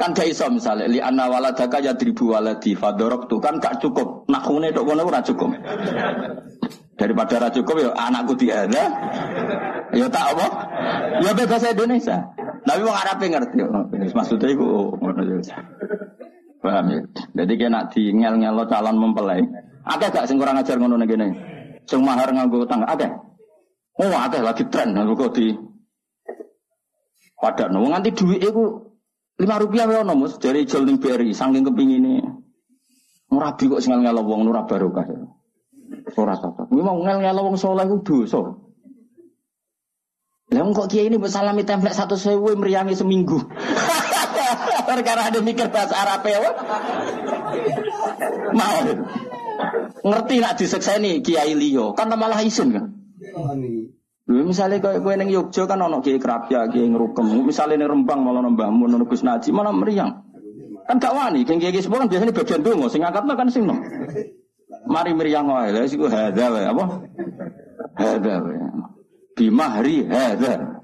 [SPEAKER 2] Kan gak iso misalnya li anna waladaka ya dribu waladi fadorok tuh kan gak cukup. Nakune tok kono ora cukup. Daripada ora cukup ya anakku ada Ya tak apa? Ya bahasa Indonesia. Tapi wong Arab ngerti. Maksudnya iku oh, ngono ya. Paham ya? Jadi kena di ngel lo calon mempelai. Akeh gak sing kurang ajar ngono ngene. Sing mahar nganggo utang akeh. Oh akeh lagi tren nganggo di Padahal nganti duit iku Lima rupiah ya nomus dari jual ning BRI saking kepingine. Ngurabi kok sing ngelo wong ora barokah. Ora cocok. Kuwi mau ngel-ngelo wong saleh ku dosa. Lah kok kiai ini bersalami template satu sewu meriangi seminggu. Karena ada mikir bahasa Arab ya. Mau. Ngerti nak disekseni kiai liyo, kan malah isin kan. Lha misale kowe ning Yogya kan ana kiai kerapia, kiai ngrukem. Misale ning Rembang malah nambahmu nang Gus malah meriang. Kan gak wani, kiai kiai sepuh kan biasanya bagian dongo, sing angkatno kan sing nom. Mari meriang wae, lha siku hadza wae apa? Hadza wae. Bimahri hadza.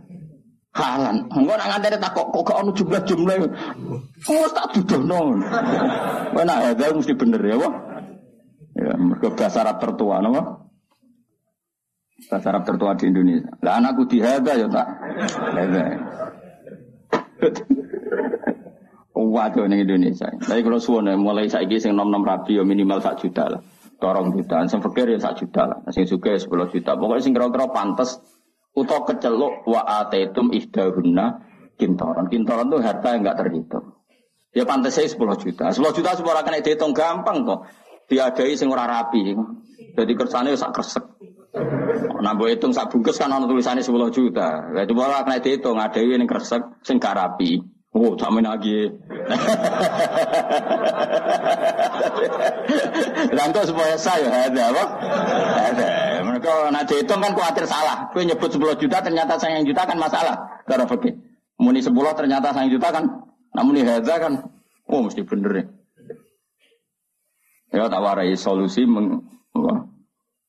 [SPEAKER 2] Halan. Engko nak ngandene tak kok kok ono jumlah-jumlah. Oh tak dudono. Kowe nak hadza mesti bener ya, apa? Ya, mergo bahasa Arab tertua napa? Bahasa Arab tertua di Indonesia. Lah anakku dihada ya tak. Hada. Waduh ning Indonesia. Tapi kalau suwon mulai saiki sing nom-nom rabi ya minimal sak juta lah. Dorong juta, sing fakir ya sak juta lah. Sing ya 10 juta. Pokoknya sing kira-kira pantes utawa keceluk wa ataitum ihdahunna kintoron. Kintoron itu harta yang enggak terhitung. Ya pantas saya 10 juta. 10 juta semua kena dihitung gampang kok. Diadai sing ora rapi. Jadi kersane sak kresek. Boleh hitung sak bungkus kan ono tulisannya 10 juta. Lah itu malah kena dihitung adai ning kresek sing. Oh, sama lagi. Lantas supaya saya ada apa? Ada. Mereka nanti itu kan khawatir salah. Kue nyebut 10 juta ternyata sayang juta kan masalah. Cara fakir. Muni 10 ternyata sayang juta kan. Namun ini ada kan. Oh mesti bener ya. Ya tak warai solusi meng, apa,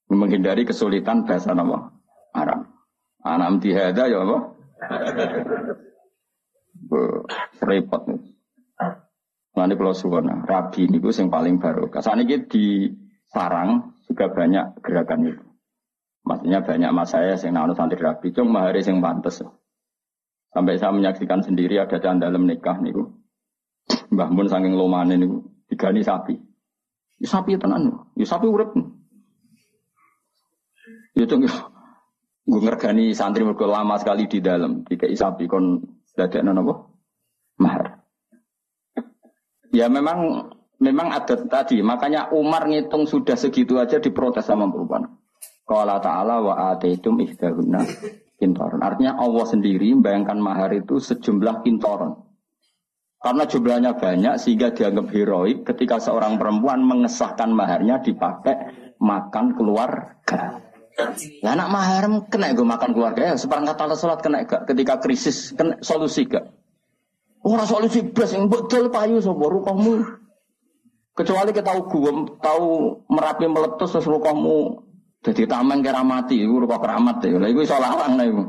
[SPEAKER 2] menghindari kesulitan bahasa nama Arab. Anam tihada ya apa? repot nih. Nanti kalau suwana, rabi ini yang paling baru. Kesan ini di sarang juga banyak gerakan itu. Maksudnya banyak mas saya yang nanu santri rabi, cuma mahari yang pantas. Sampai saya menyaksikan sendiri ada dalam nikah nih Mbah Mun saking lomane niku digani sapi. Ya sapi tenan. Ya sapi urip. Ya tuh gue ngergani santri mergo lama sekali di dalam. Dikai sapi kon dadekno napa? Mahar. Ya memang memang ada tadi, makanya Umar ngitung sudah segitu aja diprotes sama perempuan. Qala ta'ala wa ataitum ihdahunna kintoron. Artinya Allah sendiri membayangkan mahar itu sejumlah kintoron. Karena jumlahnya banyak sehingga dianggap heroik ketika seorang perempuan mengesahkan maharnya dipakai makan keluarga. Ya anak mahar kena gue makan keluarga ya seperangkat alat sholat kena gak ketika krisis kena solusi gak. Orang solusi blas yang betul payu sobo kamu. Kecuali kita tahu gue tahu merapi meletus terus kamu jadi taman keramati, itu rupa keramat ya. Lah salah orang lah itu.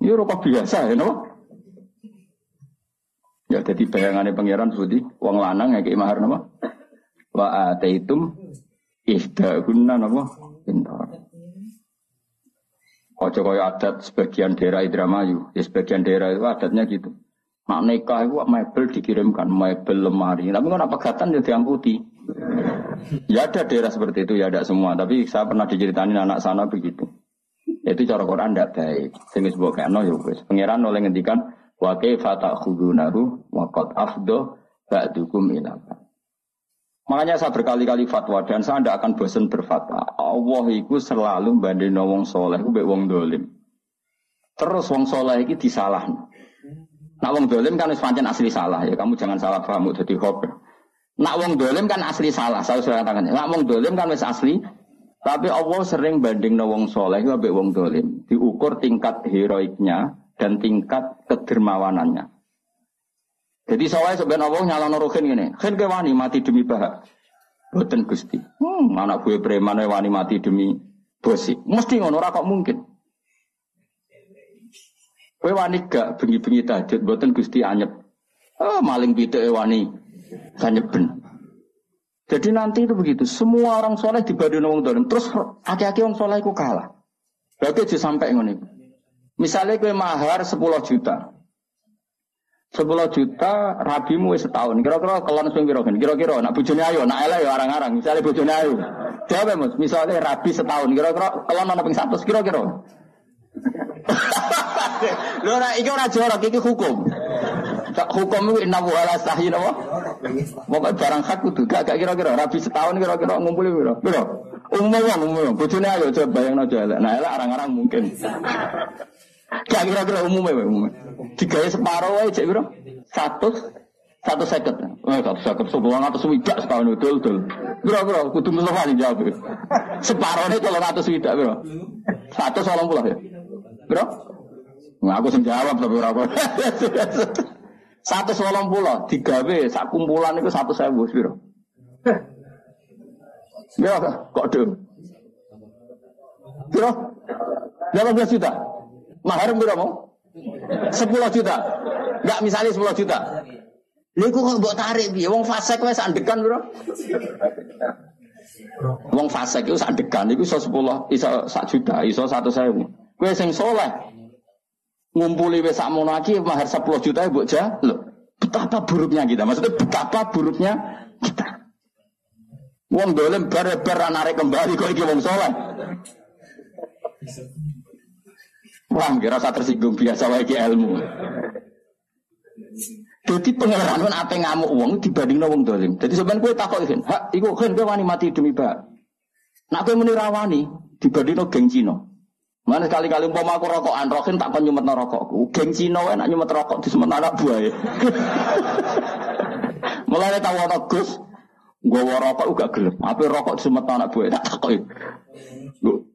[SPEAKER 2] Itu rupa biasa ya, no? Ya jadi bayangannya pangeran Budi, wong lanang ya kayak mahar nama. Wa ataitum guna nama pintar. Ojo kaya adat sebagian daerah Indramayu, ya sebagian daerah itu adatnya gitu. Nak nikah itu mebel dikirimkan, mebel lemari. Tapi kan apa gatan ya diamputi. Ya ada daerah seperti itu, ya ada semua. Tapi saya pernah diceritain anak sana begitu. Itu cara Quran tidak baik. Sehingga sebuah kena ya wis. Pangeran oleh ngendikan wa kaifa ta'khudunahu wa afdo ba'dukum ila Makanya saya berkali-kali fatwa dan saya tidak akan bosan berfatwa. Allah itu selalu banding wong soleh, itu wong dolim. Terus wong soleh itu disalah. Nah wong dolim kan pancen asli salah ya. Kamu jangan salah paham jadi hobi. Nak wong dolim kan asli salah, saya sudah katakan. Nak wong dolim kan wis asli, tapi Allah sering banding wong soleh ambek wong dolim. Diukur tingkat heroiknya dan tingkat kedermawanannya. Jadi soalnya sebenarnya Allah nyala rohin gini, kan ke wani mati demi bahak. Boten gusti. Hmm, anak gue preman wani mati demi bosi. Mesti ngono kok mungkin. Kue wani gak bengi-bengi tajud, boten gusti anyep. Oh, maling bite wani Kanyeben. Jadi nanti itu begitu. Semua orang soleh dibanding orang dolim. Terus aki-aki orang soleh itu kalah. Berarti aja sampai ngono Misalnya gue mahar 10 juta. 10 juta rabimu setahun. Kira-kira kelon sing kira Kira-kira nak bojone ayo, nak elek ya arang-arang. Misalnya bojone ayo. Jawab Mas, misalnya rabi setahun. Kira-kira kelon ana ping 100 kira-kira. Lho ora iki ora jorok iki hukum. Hukum itu inna wa ala sahih apa? Pokoknya barang hak kudu gak kira-kira rabi setahun kira-kira ngumpuli kira. Kira. Umum wong umum. Bojone ayo coba bayangno aja elek. Nah elek arang-arang mungkin. Gak kira-kira umumnya umum. Tiga separuh aja cek bro. Satu satu seket. Eh satu seket sebulan atau swidak setahun itu betul. Bro bro, kudu Mustafa nih jawab. Separuhnya kalau ratus swidak bro. Satu soal pulau ya. Bro, Nggak aku sing jawab tapi ora Satu solong pulau, tiga B, sak kumpulan itu satu sewu, biro. Biro, kok dong? Biro, 18 juta. Mahar mau? 10 juta. Enggak misalnya 10 juta. Niku kok mbok tarik piye? Wong fasik wis sandekan, Bro. Wong fasik iku sandekan iku iso 10, iso 1 juta, iso 100.000. Kowe sing soleh ngumpuli wis sakmono iki mahar 10 juta mbok ja. Lho, Betapa buruknya kita. Maksudnya betapa buruknya kita. Wong dolim bare-bare narik kembali kok iki wong soleh. Wah, kira saya tersinggung biasa wae ilmu. Jadi pengelaran apa ngamuk uang dibanding wong dolim. Jadi sebenarnya gue takut kan, hak, iku kan gue wani mati demi bak. Nak gue muni rawani dibanding geng Cino. Mana sekali-kali umpama aku rokokan, rokin tak kon nyumet rokokku. Geng Cino nak nyumet rokok di semet anak buaya. Mulai tahu ana Gus, gue rokok gak gelem. Apa rokok di semet anak buaya tak takut.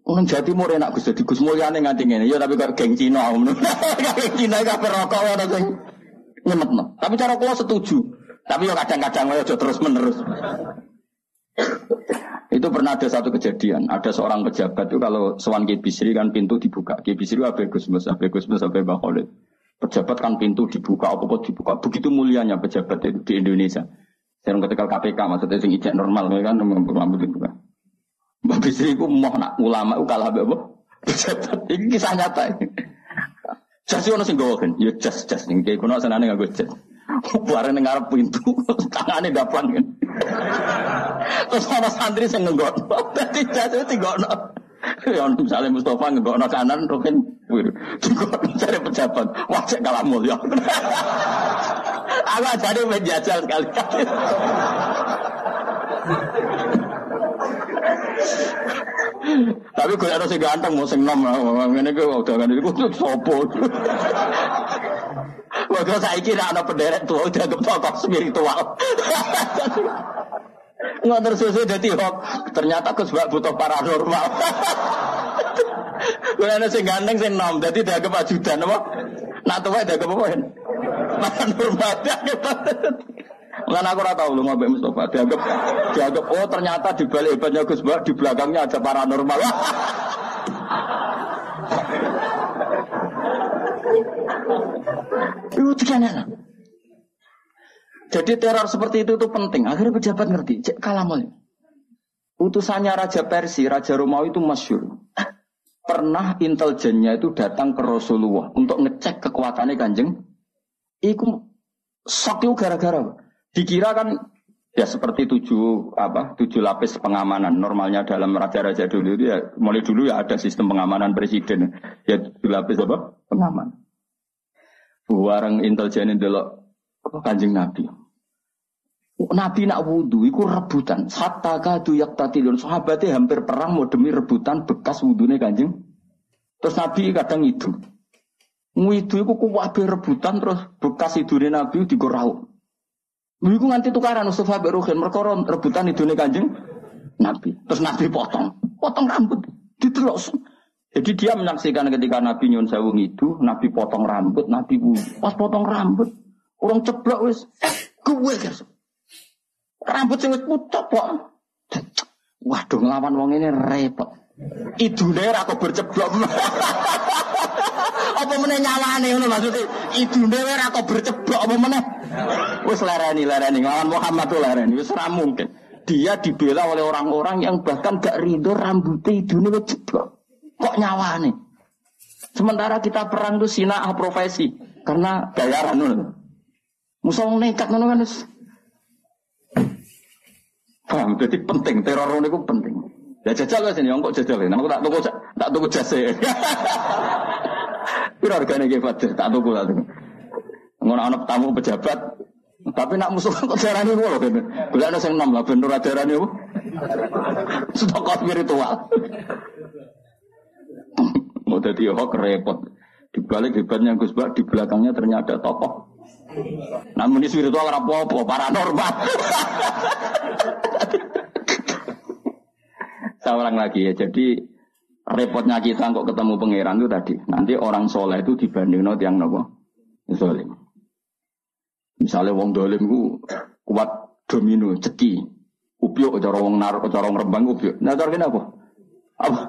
[SPEAKER 2] Nang jati mau enak Gus, jadi Gus mulyane nganti ngene. Ya tapi kok geng Cino. Geng Cino kabeh rokok ana sing nyemetno. Tapi cara kula setuju. Tapi yo kadang-kadang aja terus menerus. itu pernah ada satu kejadian. Ada seorang pejabat itu kalau sewan Ki Bisri kan pintu dibuka. Ki Bisri Abe Gusmus, Abe Gusmus, Abe Mbak Khalid. Pejabat kan pintu dibuka, apa kok dibuka. Begitu mulianya pejabat itu di Indonesia. Saya ketika KPK maksudnya sing ijek normal kan rambut dibuka. Mbak Bisri mau nak ulama itu kalah? Pejabat. Ini kisah nyata. Jas ono sing gawa kan, ya jas jas ning kuno senane nganggo jas. Bareng ning ngarep pintu, tangane dapan kan. Terus ana santri sing nggok. Dadi jas itu tinggono. Ya untuk misalnya Mustafa nggok kanan, rokin, nggok cari pejabat, wajib kalah mulia. Aku aja menjajal sekali-kali. Tapi gue harus ganteng mau sing nom ngene gue udah kan iku sopo. Waduh saya kira anak penderet tua udah tokoh spiritual. Nggak tersusun jadi hok. Ternyata aku sebab butuh paranormal. Gue ada sing ganteng sing nom, jadi dianggap ajudan apa? Nak tua dianggap apa? Paranormal dianggap. Lan aku ora tahu lu Mustafa dianggap dianggap oh ternyata di balik hebatnya Gus Bah di belakangnya ada paranormal. Itu kan Jadi teror seperti itu tuh penting. Akhirnya pejabat ngerti. Cek kalamul. Utusannya Raja Persia, Raja Romawi itu masyur. Pernah intelijennya itu datang ke Rasulullah untuk ngecek kekuatannya kanjeng. Iku sok itu gara-gara. Dikira kan ya seperti tujuh apa tujuh lapis pengamanan normalnya dalam raja-raja dulu itu ya mulai dulu ya ada sistem pengamanan presiden ya tujuh lapis apa pengaman warang intelijen delok kanjeng nabi Nabi nak wudhu, iku rebutan. Hatta kadu yak tatilun. Sahabatnya hampir perang mau demi rebutan bekas wudhunya kanjeng. Terus Nabi kadang itu. Ngidu iku kuwabe rebutan terus bekas idune Nabi digorau. Iku nganti tukaran Mustafa Beruhin mereka rebutan nih kanjeng Nabi. Terus Nabi potong, potong rambut, ditelok. Jadi dia menyaksikan ketika Nabi nyun sewu itu, Nabi potong rambut, Nabi pas potong rambut, orang ceblok wis, gue guys. Rambut sing wis pucuk kok. Waduh ngelawan wong ini repot. Idune ra kok berceblok. apa meneh nyawane ngono maksudnya idune ora kok berceblok apa meneh. Wis lereni lereni nglawan Muhammad tuh lereni wis ora mungkin. Dia dibela oleh orang-orang yang bahkan gak ridho rambutnya idune wis ceblok. Kok nyawane? Sementara kita perang tuh sinah profesi karena bayaran ngono. Musuh nekat ngono kan. Paham, jadi penting teror itu penting. Ya jajal wes ini, kok jajal ini. Aku tak tunggu tak tunggu jase. Piro hargane ki Fatir? Tak tuku tak tuku. Ngono ana tamu pejabat, tapi nak musuh kok darani ngono kene. Golekno sing nom lah ben ora darani apa? Stok spiritual. Mau jadi hok repot. Di balik hebatnya Gus Bak, di belakangnya ternyata tokoh. Namun ini spiritual rapopo, paranormal. Saya ulang lagi ya, jadi repotnya kita kok ketemu pangeran itu tadi. Nanti orang soleh itu dibanding not yang nopo zolim. Misalnya wong dolim ku kuat domino ceki. Upyo cara wong nar cara wong rembang upyo. Nah cara apa? Apa?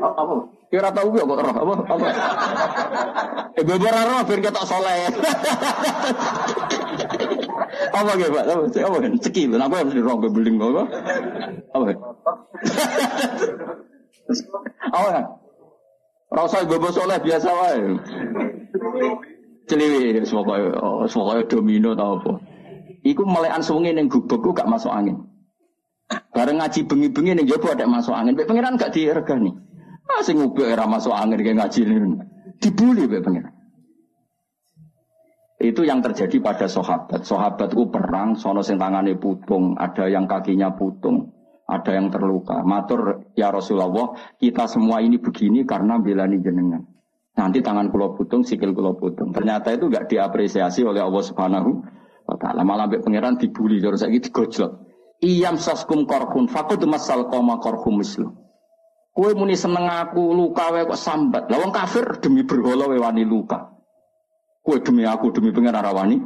[SPEAKER 2] Apa? Kira tahu upyo kok roh apa? Apa? Eh beberapa roh ben ketok soleh. apa gitu Pak? Apa? Apa? Ceki lho. Apa yang roh beling apa? Apa? Apa kan? Rasa bobo soleh biasa wae. Celiwi, semoga oh, semoga domino tau apa. Iku melekan sungi ning gubek gak masuk angin. Bareng ngaji bengi-bengi ning jopo ada masuk angin. Bek pangeran gak diregani. Ah sing ngubek era masuk angin kayak ngaji ini. Dibuli bek pangeran. Itu yang terjadi pada sahabat. Sahabat itu perang, sono sing tangane putung, ada yang kakinya putung, ada yang terluka. Matur ya Rasulullah, kita semua ini begini karena belani jenengan. Nanti tangan kulo putung, sikil kulo putung. Ternyata itu gak diapresiasi oleh Allah Subhanahu wa taala. Malah mbek pangeran dibuli terus saiki digojlok. Iyam saskum korhun fakut masal koma korhum mislu. Kue muni seneng aku luka kok sambat. Lawang kafir demi berhala wae wani luka. Kue demi aku demi pangeran rawani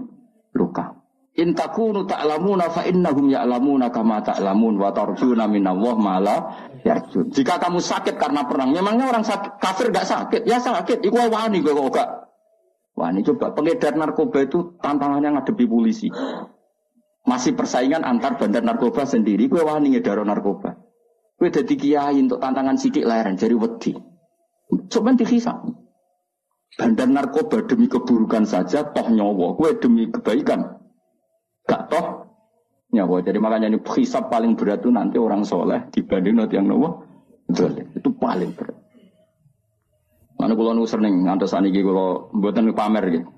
[SPEAKER 2] luka. In takunu ta'lamuna fa innahum ya'lamuna kama ta'lamun wa tarjuna minallah mala yarjun. Jika kamu sakit karena perang, memangnya orang sakit, kafir gak sakit? Ya sakit, iku wani gue kok gak. Wani coba pengedar narkoba itu tantangannya ngadepi polisi. Masih persaingan antar bandar narkoba sendiri, gue wani ngedaro narkoba. Gue jadi kiai untuk tantangan sidik leren, jadi wedi. Coba dihisap. Bandar narkoba demi keburukan saja, toh nyawa. Gue demi kebaikan Gak toh nyawa. Jadi makanya ini hisap paling berat itu nanti orang soleh dibanding nanti yang nawa itu paling berat. Mana kalau nu sering ngantos aniki kalau buatan pamer gitu.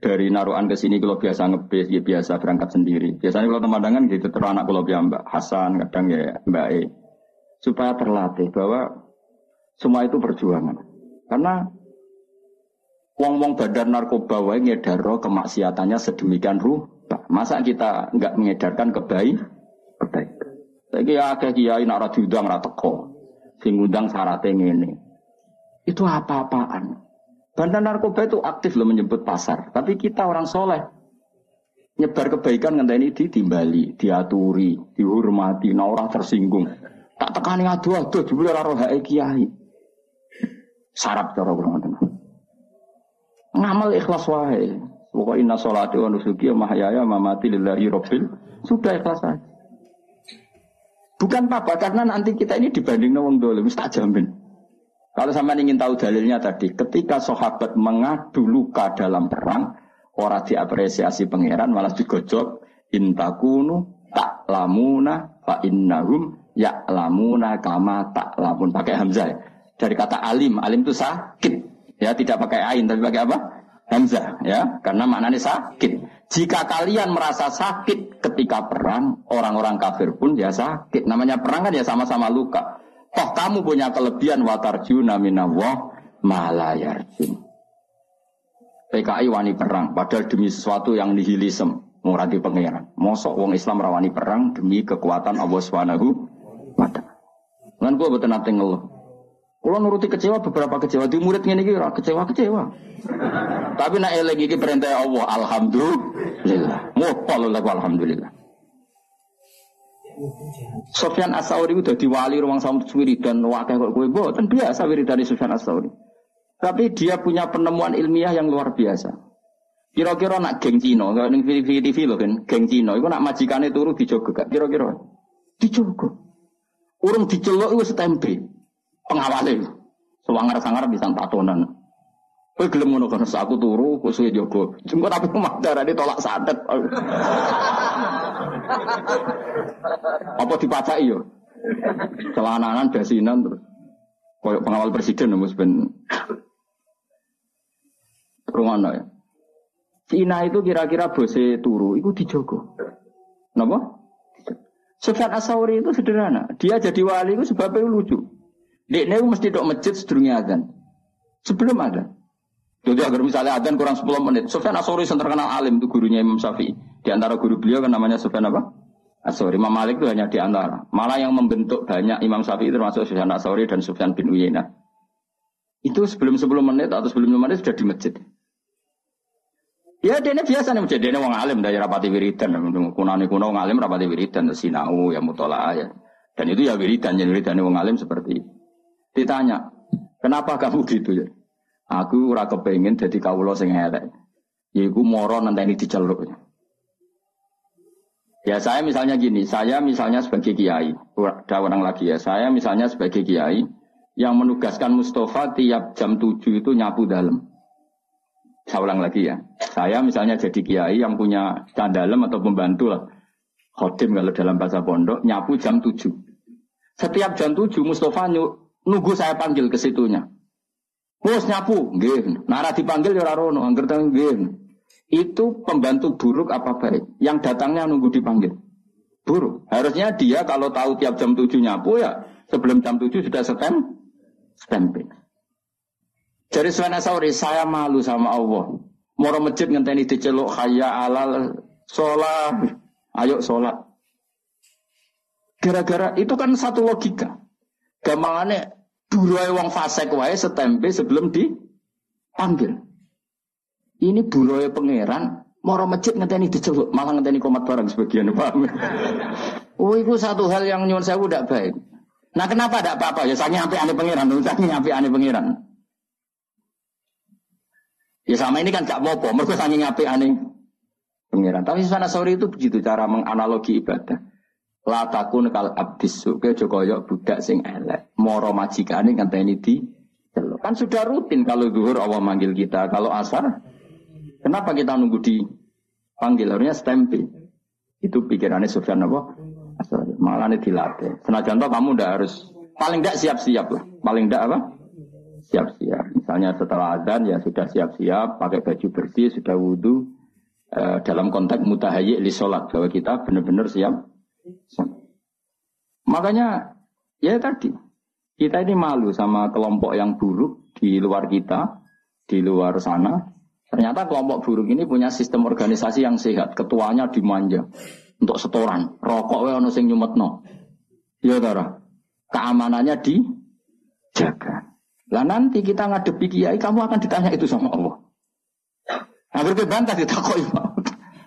[SPEAKER 2] Dari naruhan ke sini kalau biasa ngebis, ya biasa berangkat sendiri. Biasanya kalau teman gitu terus anak kalau Mbak Hasan, kadang ya Mbak E. Supaya terlatih bahwa semua itu perjuangan. Karena wong-wong badan narkoba wae ngedaro kemaksiatannya sedemikian ruh Masa kita nggak mengedarkan kebaik? Kebaik. Saya ya ada kiai nak diundang rata teko. Sing syaratnya ini. Itu apa-apaan. Bandar narkoba itu aktif loh menyebut pasar. Tapi kita orang soleh. Nyebar kebaikan nggak ini ditimbali, diaturi, dihormati, nah orang tersinggung. Tak tekani adu adu, jebule ora roh kiai. Sarap cara kurang Ngamal ikhlas wae. Pokok inna sholati wa nusuki wa mahyaya mamati lillahi rabbil. Sudah ikhlas saja. Bukan apa karena nanti kita ini dibanding wong dolim, tak jamin. Kalau sama ingin tahu dalilnya tadi, ketika sahabat mengadu luka dalam perang, orang diapresiasi pangeran malah digojok intakunu tak lamuna fa innahum ya lamuna kama tak lamun pakai hamzah dari kata alim alim itu sakit ya tidak pakai ain tapi pakai apa Hamzah ya karena maknanya sakit. Jika kalian merasa sakit ketika perang, orang-orang kafir pun ya sakit. Namanya perang kan ya sama-sama luka. Toh kamu punya kelebihan watarjuna minallah malayarjun. PKI wani perang, padahal demi sesuatu yang nihilisme, muradi pangeran. Mosok wong Islam rawani perang demi kekuatan Allah Subhanahu wa taala. Lan gua boten nate ngeluh. Kalau nuruti kecewa beberapa kecewa di murid ini kira kecewa kecewa. Tapi nak lagi ini perintah Allah, alhamdulillah. Mupal lah alhamdulillah. Sofyan Asauri itu jadi wali ruang sama dan wakil kok gue dan biasa dari Sofyan Asauri. Tapi dia punya penemuan ilmiah yang luar biasa. Kira-kira nak geng Cino, kalau ning TV TV loh kan, geng Cino, itu nak majikannya turu dijogo gak? Kira-kira dijogo. Urung dicelok itu setempe pengawalnya. Sewangar-sangar bisa tatonan. Kowe gelem ngono kan aku turu kok suwe jogo. Jengko tapi darah dia tolak santet. Apa dipacaki yo? Celananan basinan terus. Koyok pengawal presiden mus ben Rumana ya. Cina itu kira-kira bose turu, itu dijogo. Napa? Sufyan Asauri itu sederhana. Dia jadi wali itu sebabnya lucu. Dek nih mesti dok masjid sedurungnya adzan. Sebelum ada. Jadi agar misalnya adzan kurang 10 menit. Sufyan Asori yang terkenal alim itu gurunya Imam Syafi'i. Di antara guru beliau kan namanya Sufyan apa? Asori. Imam Malik itu hanya di antara. Malah yang membentuk banyak Imam Syafi'i termasuk Sufyan Asori dan Sufyan bin Uyainah. Itu sebelum 10 menit atau sebelum 5 menit sudah di masjid. Ya dene biasa nih jadi wong alim dari rapati wiridan, kunani kuno wong alim rapati wiridan, sinau ya mutola ya. Dan itu ya wiridan, jadi wiridan wong alim seperti itu. Ditanya, kenapa kamu gitu ya? Aku ora kepengen jadi kawula sing elek. Yaiku moro ini diceluk. Ya saya misalnya gini, saya misalnya sebagai kiai, ada orang lagi ya, saya misalnya sebagai kiai yang menugaskan Mustafa tiap jam 7 itu nyapu dalam. Saya ulang lagi ya. Saya misalnya jadi kiai yang punya candalem atau pembantu lah. Khodim kalau dalam bahasa pondok, nyapu jam 7. Setiap jam 7 Mustafa nunggu saya panggil ke situnya. Bos nyapu, nggih. Nara dipanggil ya rono, angger. Itu pembantu buruk apa baik? Yang datangnya nunggu dipanggil. Buruk. Harusnya dia kalau tahu tiap jam 7 nyapu ya sebelum jam 7 sudah stem stempel. Dari Suwana Sauri, saya malu sama Allah. Moro masjid ngenteni diceluk khaya alal sholat. Ayo sholat. Gara-gara itu kan satu logika. Gampangannya buruai wong fasek wae setempe sebelum dipanggil. Ini buruai pangeran moro masjid ngenteni diceluk, malah ngenteni komat barang sebagian paham. oh, itu satu hal yang nyuwun saya udah baik. Nah kenapa tidak apa-apa? Ya saya nyampe aneh pangeran, saya nyampe aneh pangeran. Ya sama ini kan gak apa-apa, mereka saking ngapi aneh pengiran. Tapi sana sore itu begitu cara menganalogi ibadah. Latakun kal abdis suke jokoyo budak sing elek. Moro majikane ini di Kan sudah rutin kalau zuhur Allah manggil kita. Kalau asar, kenapa kita nunggu di panggil? Harusnya stempel. Itu pikirannya Sufyan apa? Malah ini dilatih. Senajan kamu udah harus paling tidak siap-siap lah. Paling tidak apa? siap-siap. Misalnya setelah azan ya sudah siap-siap, pakai baju bersih, sudah wudhu. E, dalam konteks mutahayi li sholat bahwa kita benar-benar siap. Makanya ya tadi kita ini malu sama kelompok yang buruk di luar kita, di luar sana. Ternyata kelompok buruk ini punya sistem organisasi yang sehat. Ketuanya dimanja untuk setoran. Rokok we ono sing nyumetno. Ya Tara. Keamanannya dijaga. Lah nanti kita ngadepi kiai, kamu akan ditanya itu sama Allah. Hampir kebantah ditakoi.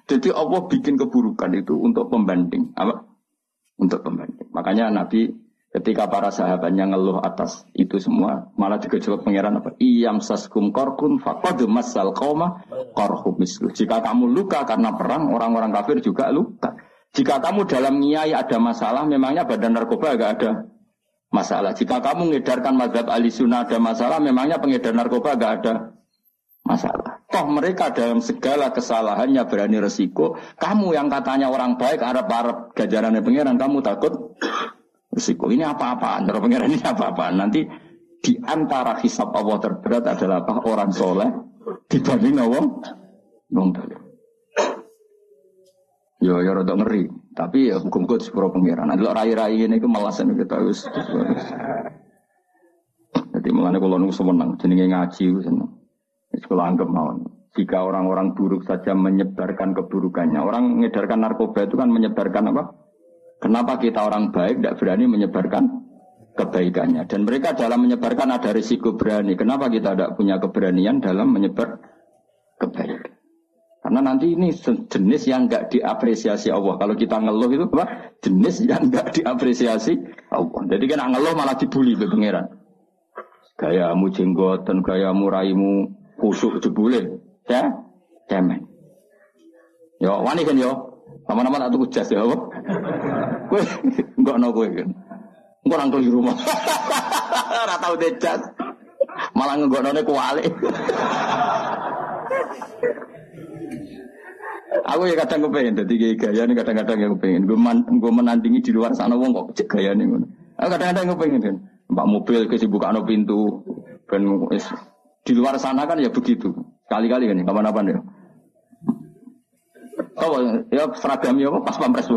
[SPEAKER 2] Jadi Allah bikin keburukan itu untuk pembanding. Apa? Untuk pembanding. Makanya Nabi ketika para sahabatnya ngeluh atas itu semua, malah digejolak pangeran apa? Iyam saskum korkun fakod masal koma korhum Jika kamu luka karena perang, orang-orang kafir juga luka. Jika kamu dalam niai ada masalah, memangnya badan narkoba agak ada masalah. Jika kamu mengedarkan mazhab ahli sunnah ada masalah, memangnya pengedar narkoba gak ada masalah. Toh mereka dalam segala kesalahannya berani resiko. Kamu yang katanya orang baik, Arab-Arab gajarannya pengiran, kamu takut resiko. Ini apa-apaan? Terus pengiran ini apa-apaan? Nanti di antara hisab Allah terberat adalah apa? Orang soleh dibanding Allah. Nong Yo yo rada ngeri. Tapi ya hukum kut sepuro pengiran. Nanti rai-rai ini ke malasan kita harus. Jadi mengenai kalau nunggu semenang, jenenge ngaji seneng. Sekolah anggap mawon. Jika orang-orang buruk saja menyebarkan keburukannya, orang mengedarkan narkoba itu kan menyebarkan apa? Kenapa kita orang baik tidak berani menyebarkan kebaikannya? Dan mereka dalam menyebarkan ada risiko berani. Kenapa kita tidak punya keberanian dalam menyebar kebaikan? Karena nanti ini jenis yang enggak diapresiasi Allah. Kalau kita ngeluh itu apa? Jenis yang enggak diapresiasi Allah. Jadi kan ngeluh malah dibully ke pangeran. Gayamu jenggotan, gayamu raimu kusuk jebule. Ya? Cemen. Yo, wani kan yo. Nama-nama tak tuku jas ya apa? Kowe enggak no kowe kan. Engko nang di rumah. Ora tau jas. Malah ngegono kuali. Aku ya kadang kepengen, jadi gaya ini kadang-kadang yang kepengen. Gue man, gue menandingi di luar sana, wong kok cek gaya nih. Aku kadang-kadang kepengen kan. Mbak mobil kesibukan pintu, dan di luar sana kan ya begitu. Kali-kali kan, kapan-kapan ya. Oh, ya seragam ya pas pampres.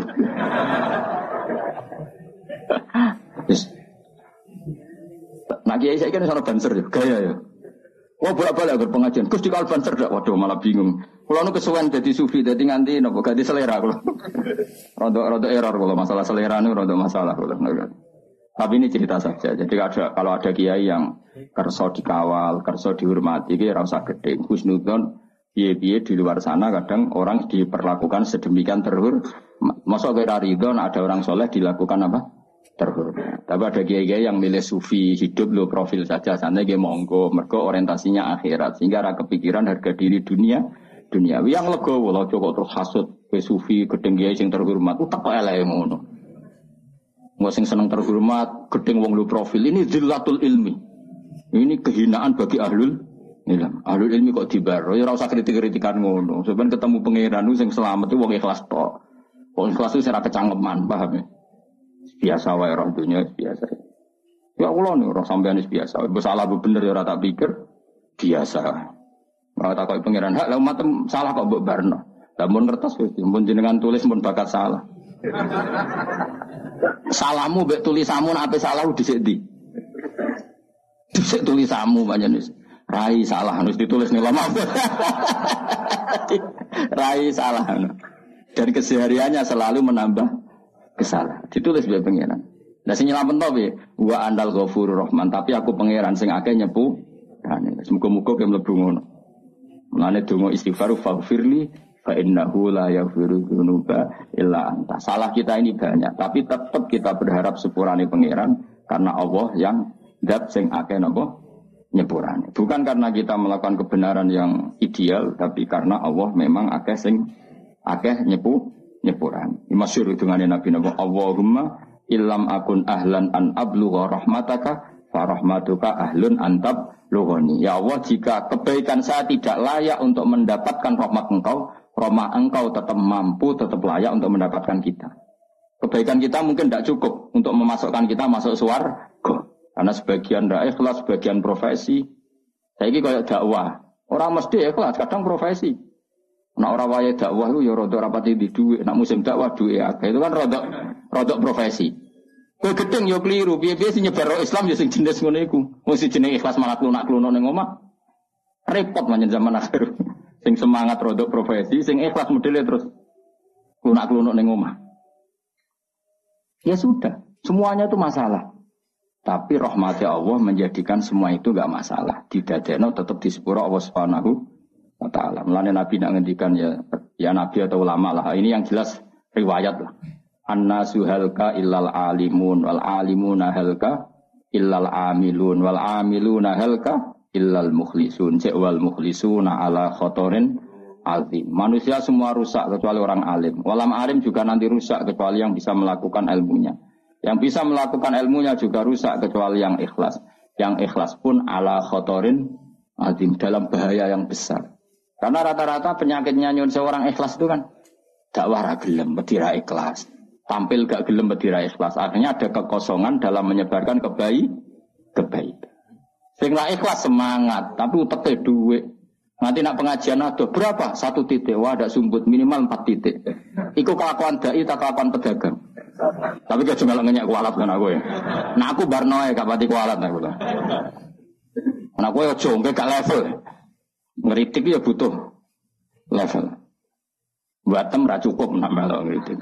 [SPEAKER 2] yes. Nah kiai saya kan sana banser ya, gaya ya. Wah bolak-balik agar pengajian. Gus di kalban cerdak. Waduh malah bingung. Kalau nu kesuwen jadi sufi, jadi nganti nopo ganti selera kalau. rodo rodo error kalau masalah selera nu rodo masalah kalau. Tapi ini cerita saja. Jadi ada kalau ada kiai yang kerso dikawal, kerso dihormati, dia rasa gede. Husnudon, biye-biye di luar sana kadang orang diperlakukan sedemikian terhur. Masa kira ridon ada orang soleh dilakukan apa? terhormat. Tapi ada kiai yang milih sufi hidup lo profil saja sana dia monggo mereka orientasinya akhirat sehingga ada kepikiran harga diri dunia dunia. Yang lego walau cukup terus hasut ke sufi gedeng kiai yang terhormat utak elek ngono. Nggak sing seneng terhormat gedeng wong lo profil ini zillatul ilmi. Ini kehinaan bagi ahlul Nilam, alul ilmi kok dibaro, ya usah kritik-kritikan ngono. Sebenarnya ketemu pangeran sing selamat itu wong ikhlas tok. Wong ikhlas itu secara kecangkeman, paham ya? Biasa wae orang dunia biasa. Ya Allah nih orang sampean biasa. Ibu salah bu bener ya tak pikir biasa. Ora tak kok pangeran hak lah salah kok mbok barno. Namun ngertos wis mun jenengan tulis pun bakat salah. Salahmu mbek tulisamu nek ape salah dhisik ndi? Tulisamu panjenengan. Rai salah harus ditulis nih lama. Rai salah. Dan kesehariannya selalu menambah kesalahan. Ditulis biar pangeran. Nah sing nyelamet to? Wa andal ghafurur rahman, tapi aku pangeran sing akeh nyepu. Semoga-moga kayak mlebu ngono. Mulane donga istighfar faghfirli la yaghfiru dzunuba illa anta. Salah kita ini banyak, tapi tetap kita berharap sepurane pangeran karena Allah yang dat sing akeh napa nyepurane. Bukan karena kita melakukan kebenaran yang ideal, tapi karena Allah memang akeh sing akeh nyepu nyepuran. Masyhur dengan Nabi Nabi Allahumma illam akun ahlan an ablugha rahmataka farahmatuka ahlun antab lughani. Ya Allah, jika kebaikan saya tidak layak untuk mendapatkan rahmat engkau, rahmat engkau tetap mampu, tetap layak untuk mendapatkan kita. Kebaikan kita mungkin tidak cukup untuk memasukkan kita masuk suar, karena sebagian tidak ikhlas, sebagian profesi. Saya ini kayak dakwah. Orang mesti ikhlas, kadang profesi. Nah orang waya dakwah itu ya rodok rapati di duit. Nak musim dakwah duit ya. Itu kan rodok rodok profesi. Kowe gedeng yo keliru, nyebar Islam yo sing jenis ngono sing jenenge ikhlas malah klunak-kluno ning omah. Repot manjen zaman akhir. Sing semangat rodok profesi, sing ikhlas modelnya terus klunak-kluno ning omah. Ya sudah, semuanya itu masalah. Tapi rahmatnya Allah menjadikan semua itu gak masalah. Ada tetap di sepura Allah Subhanahu wa taala. Mulane Nabi nak ngendikan ya ya Nabi atau ulama lah. Ini yang jelas riwayat lah. Annasu halka illal alimun wal alimuna halka illal amilun wal amiluna halka illal mukhlisun. Cek wal mukhlisuna ala khotorin azim. Manusia semua rusak kecuali orang alim. Walam alim juga nanti rusak kecuali yang bisa melakukan ilmunya. Yang bisa melakukan ilmunya juga rusak kecuali yang ikhlas. Yang ikhlas pun ala khotorin azim dalam bahaya yang besar. Karena rata-rata penyakitnya nyun seorang ikhlas itu kan dakwah gelem, bedira ikhlas. Tampil gak gelem bedira ikhlas. Akhirnya ada kekosongan dalam menyebarkan kebaik kebaik. Sing ikhlas semangat, tapi uteknya duit. Nanti nak pengajian ada berapa? Satu titik. Wah ada sumbut minimal empat titik. Iku kelakuan dai, tak kelakuan pedagang. Tapi gak cuma ngenyak kualat kan aku ya. Nah aku barno ya gak pati kualat aku lah. Nah aku ya jongke gak level. Ngeritik ya butuh level. Buatem ra cukup nak melok ngeritik.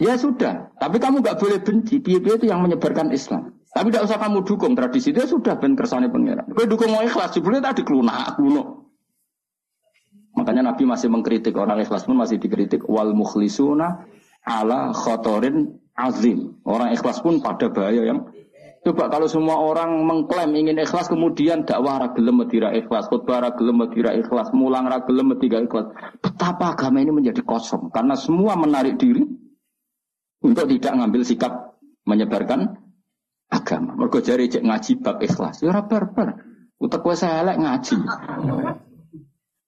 [SPEAKER 2] Ya sudah, tapi kamu gak boleh benci. Piye-piye itu yang menyebarkan Islam. Tapi tidak usah kamu dukung tradisi dia sudah ben kersane pangeran. Kau dukung mau ikhlas, jebule tadi kelunak, kluno. Makanya Nabi masih mengkritik orang ikhlas pun masih dikritik wal mukhlisuna ala khotorin azim. Orang ikhlas pun pada bahaya yang Coba kalau semua orang mengklaim ingin ikhlas kemudian dakwah ragilem medira ikhlas, khutbah ragilem medira ikhlas, mulang ragilem medira ikhlas. Betapa agama ini menjadi kosong karena semua menarik diri untuk tidak ngambil sikap menyebarkan agama. Mergo jari cek ngaji bab ikhlas. Ya ora barbar. Utek kowe elek ngaji.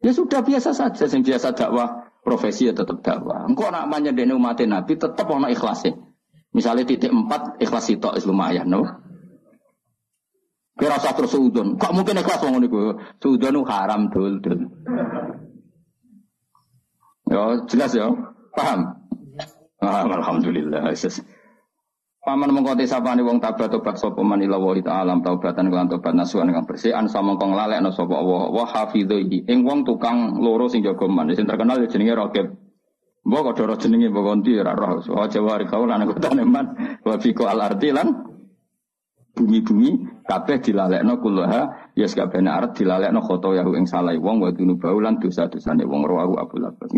[SPEAKER 2] Ya sudah biasa saja, yang biasa dakwah profesi ya tetap dakwah. Engkau nak dene umat Nabi tetap ono ikhlasnya. Misalnya titik empat ikhlas itu lumayan, no? Kira usah terus. Kok mungkin ikhlas ngomong niku? Sudun haram dul dul. Ya jelas ya, paham? Ah, Alhamdulillah. Paman mengkoti sapane wong tabat tobat sapa man ila wa ta'ala taubatan kelan tobat nasuhan kang bersih an sama kong lalekno sapa Allah wa hafidhi ing wong tukang loro sing jaga man. Sing terkenal ya jenenge Raqib Mbok kok doro jenenge mbok konti ora roh. Wa jawari kau lan kutane man wa fiko al arti lan bumi-bumi kabeh dilalekno kullaha yes kabeh arep dilalekno khoto yahu ing salah wong wa dunubau lan dosa-dosane wong rawu Abu Labas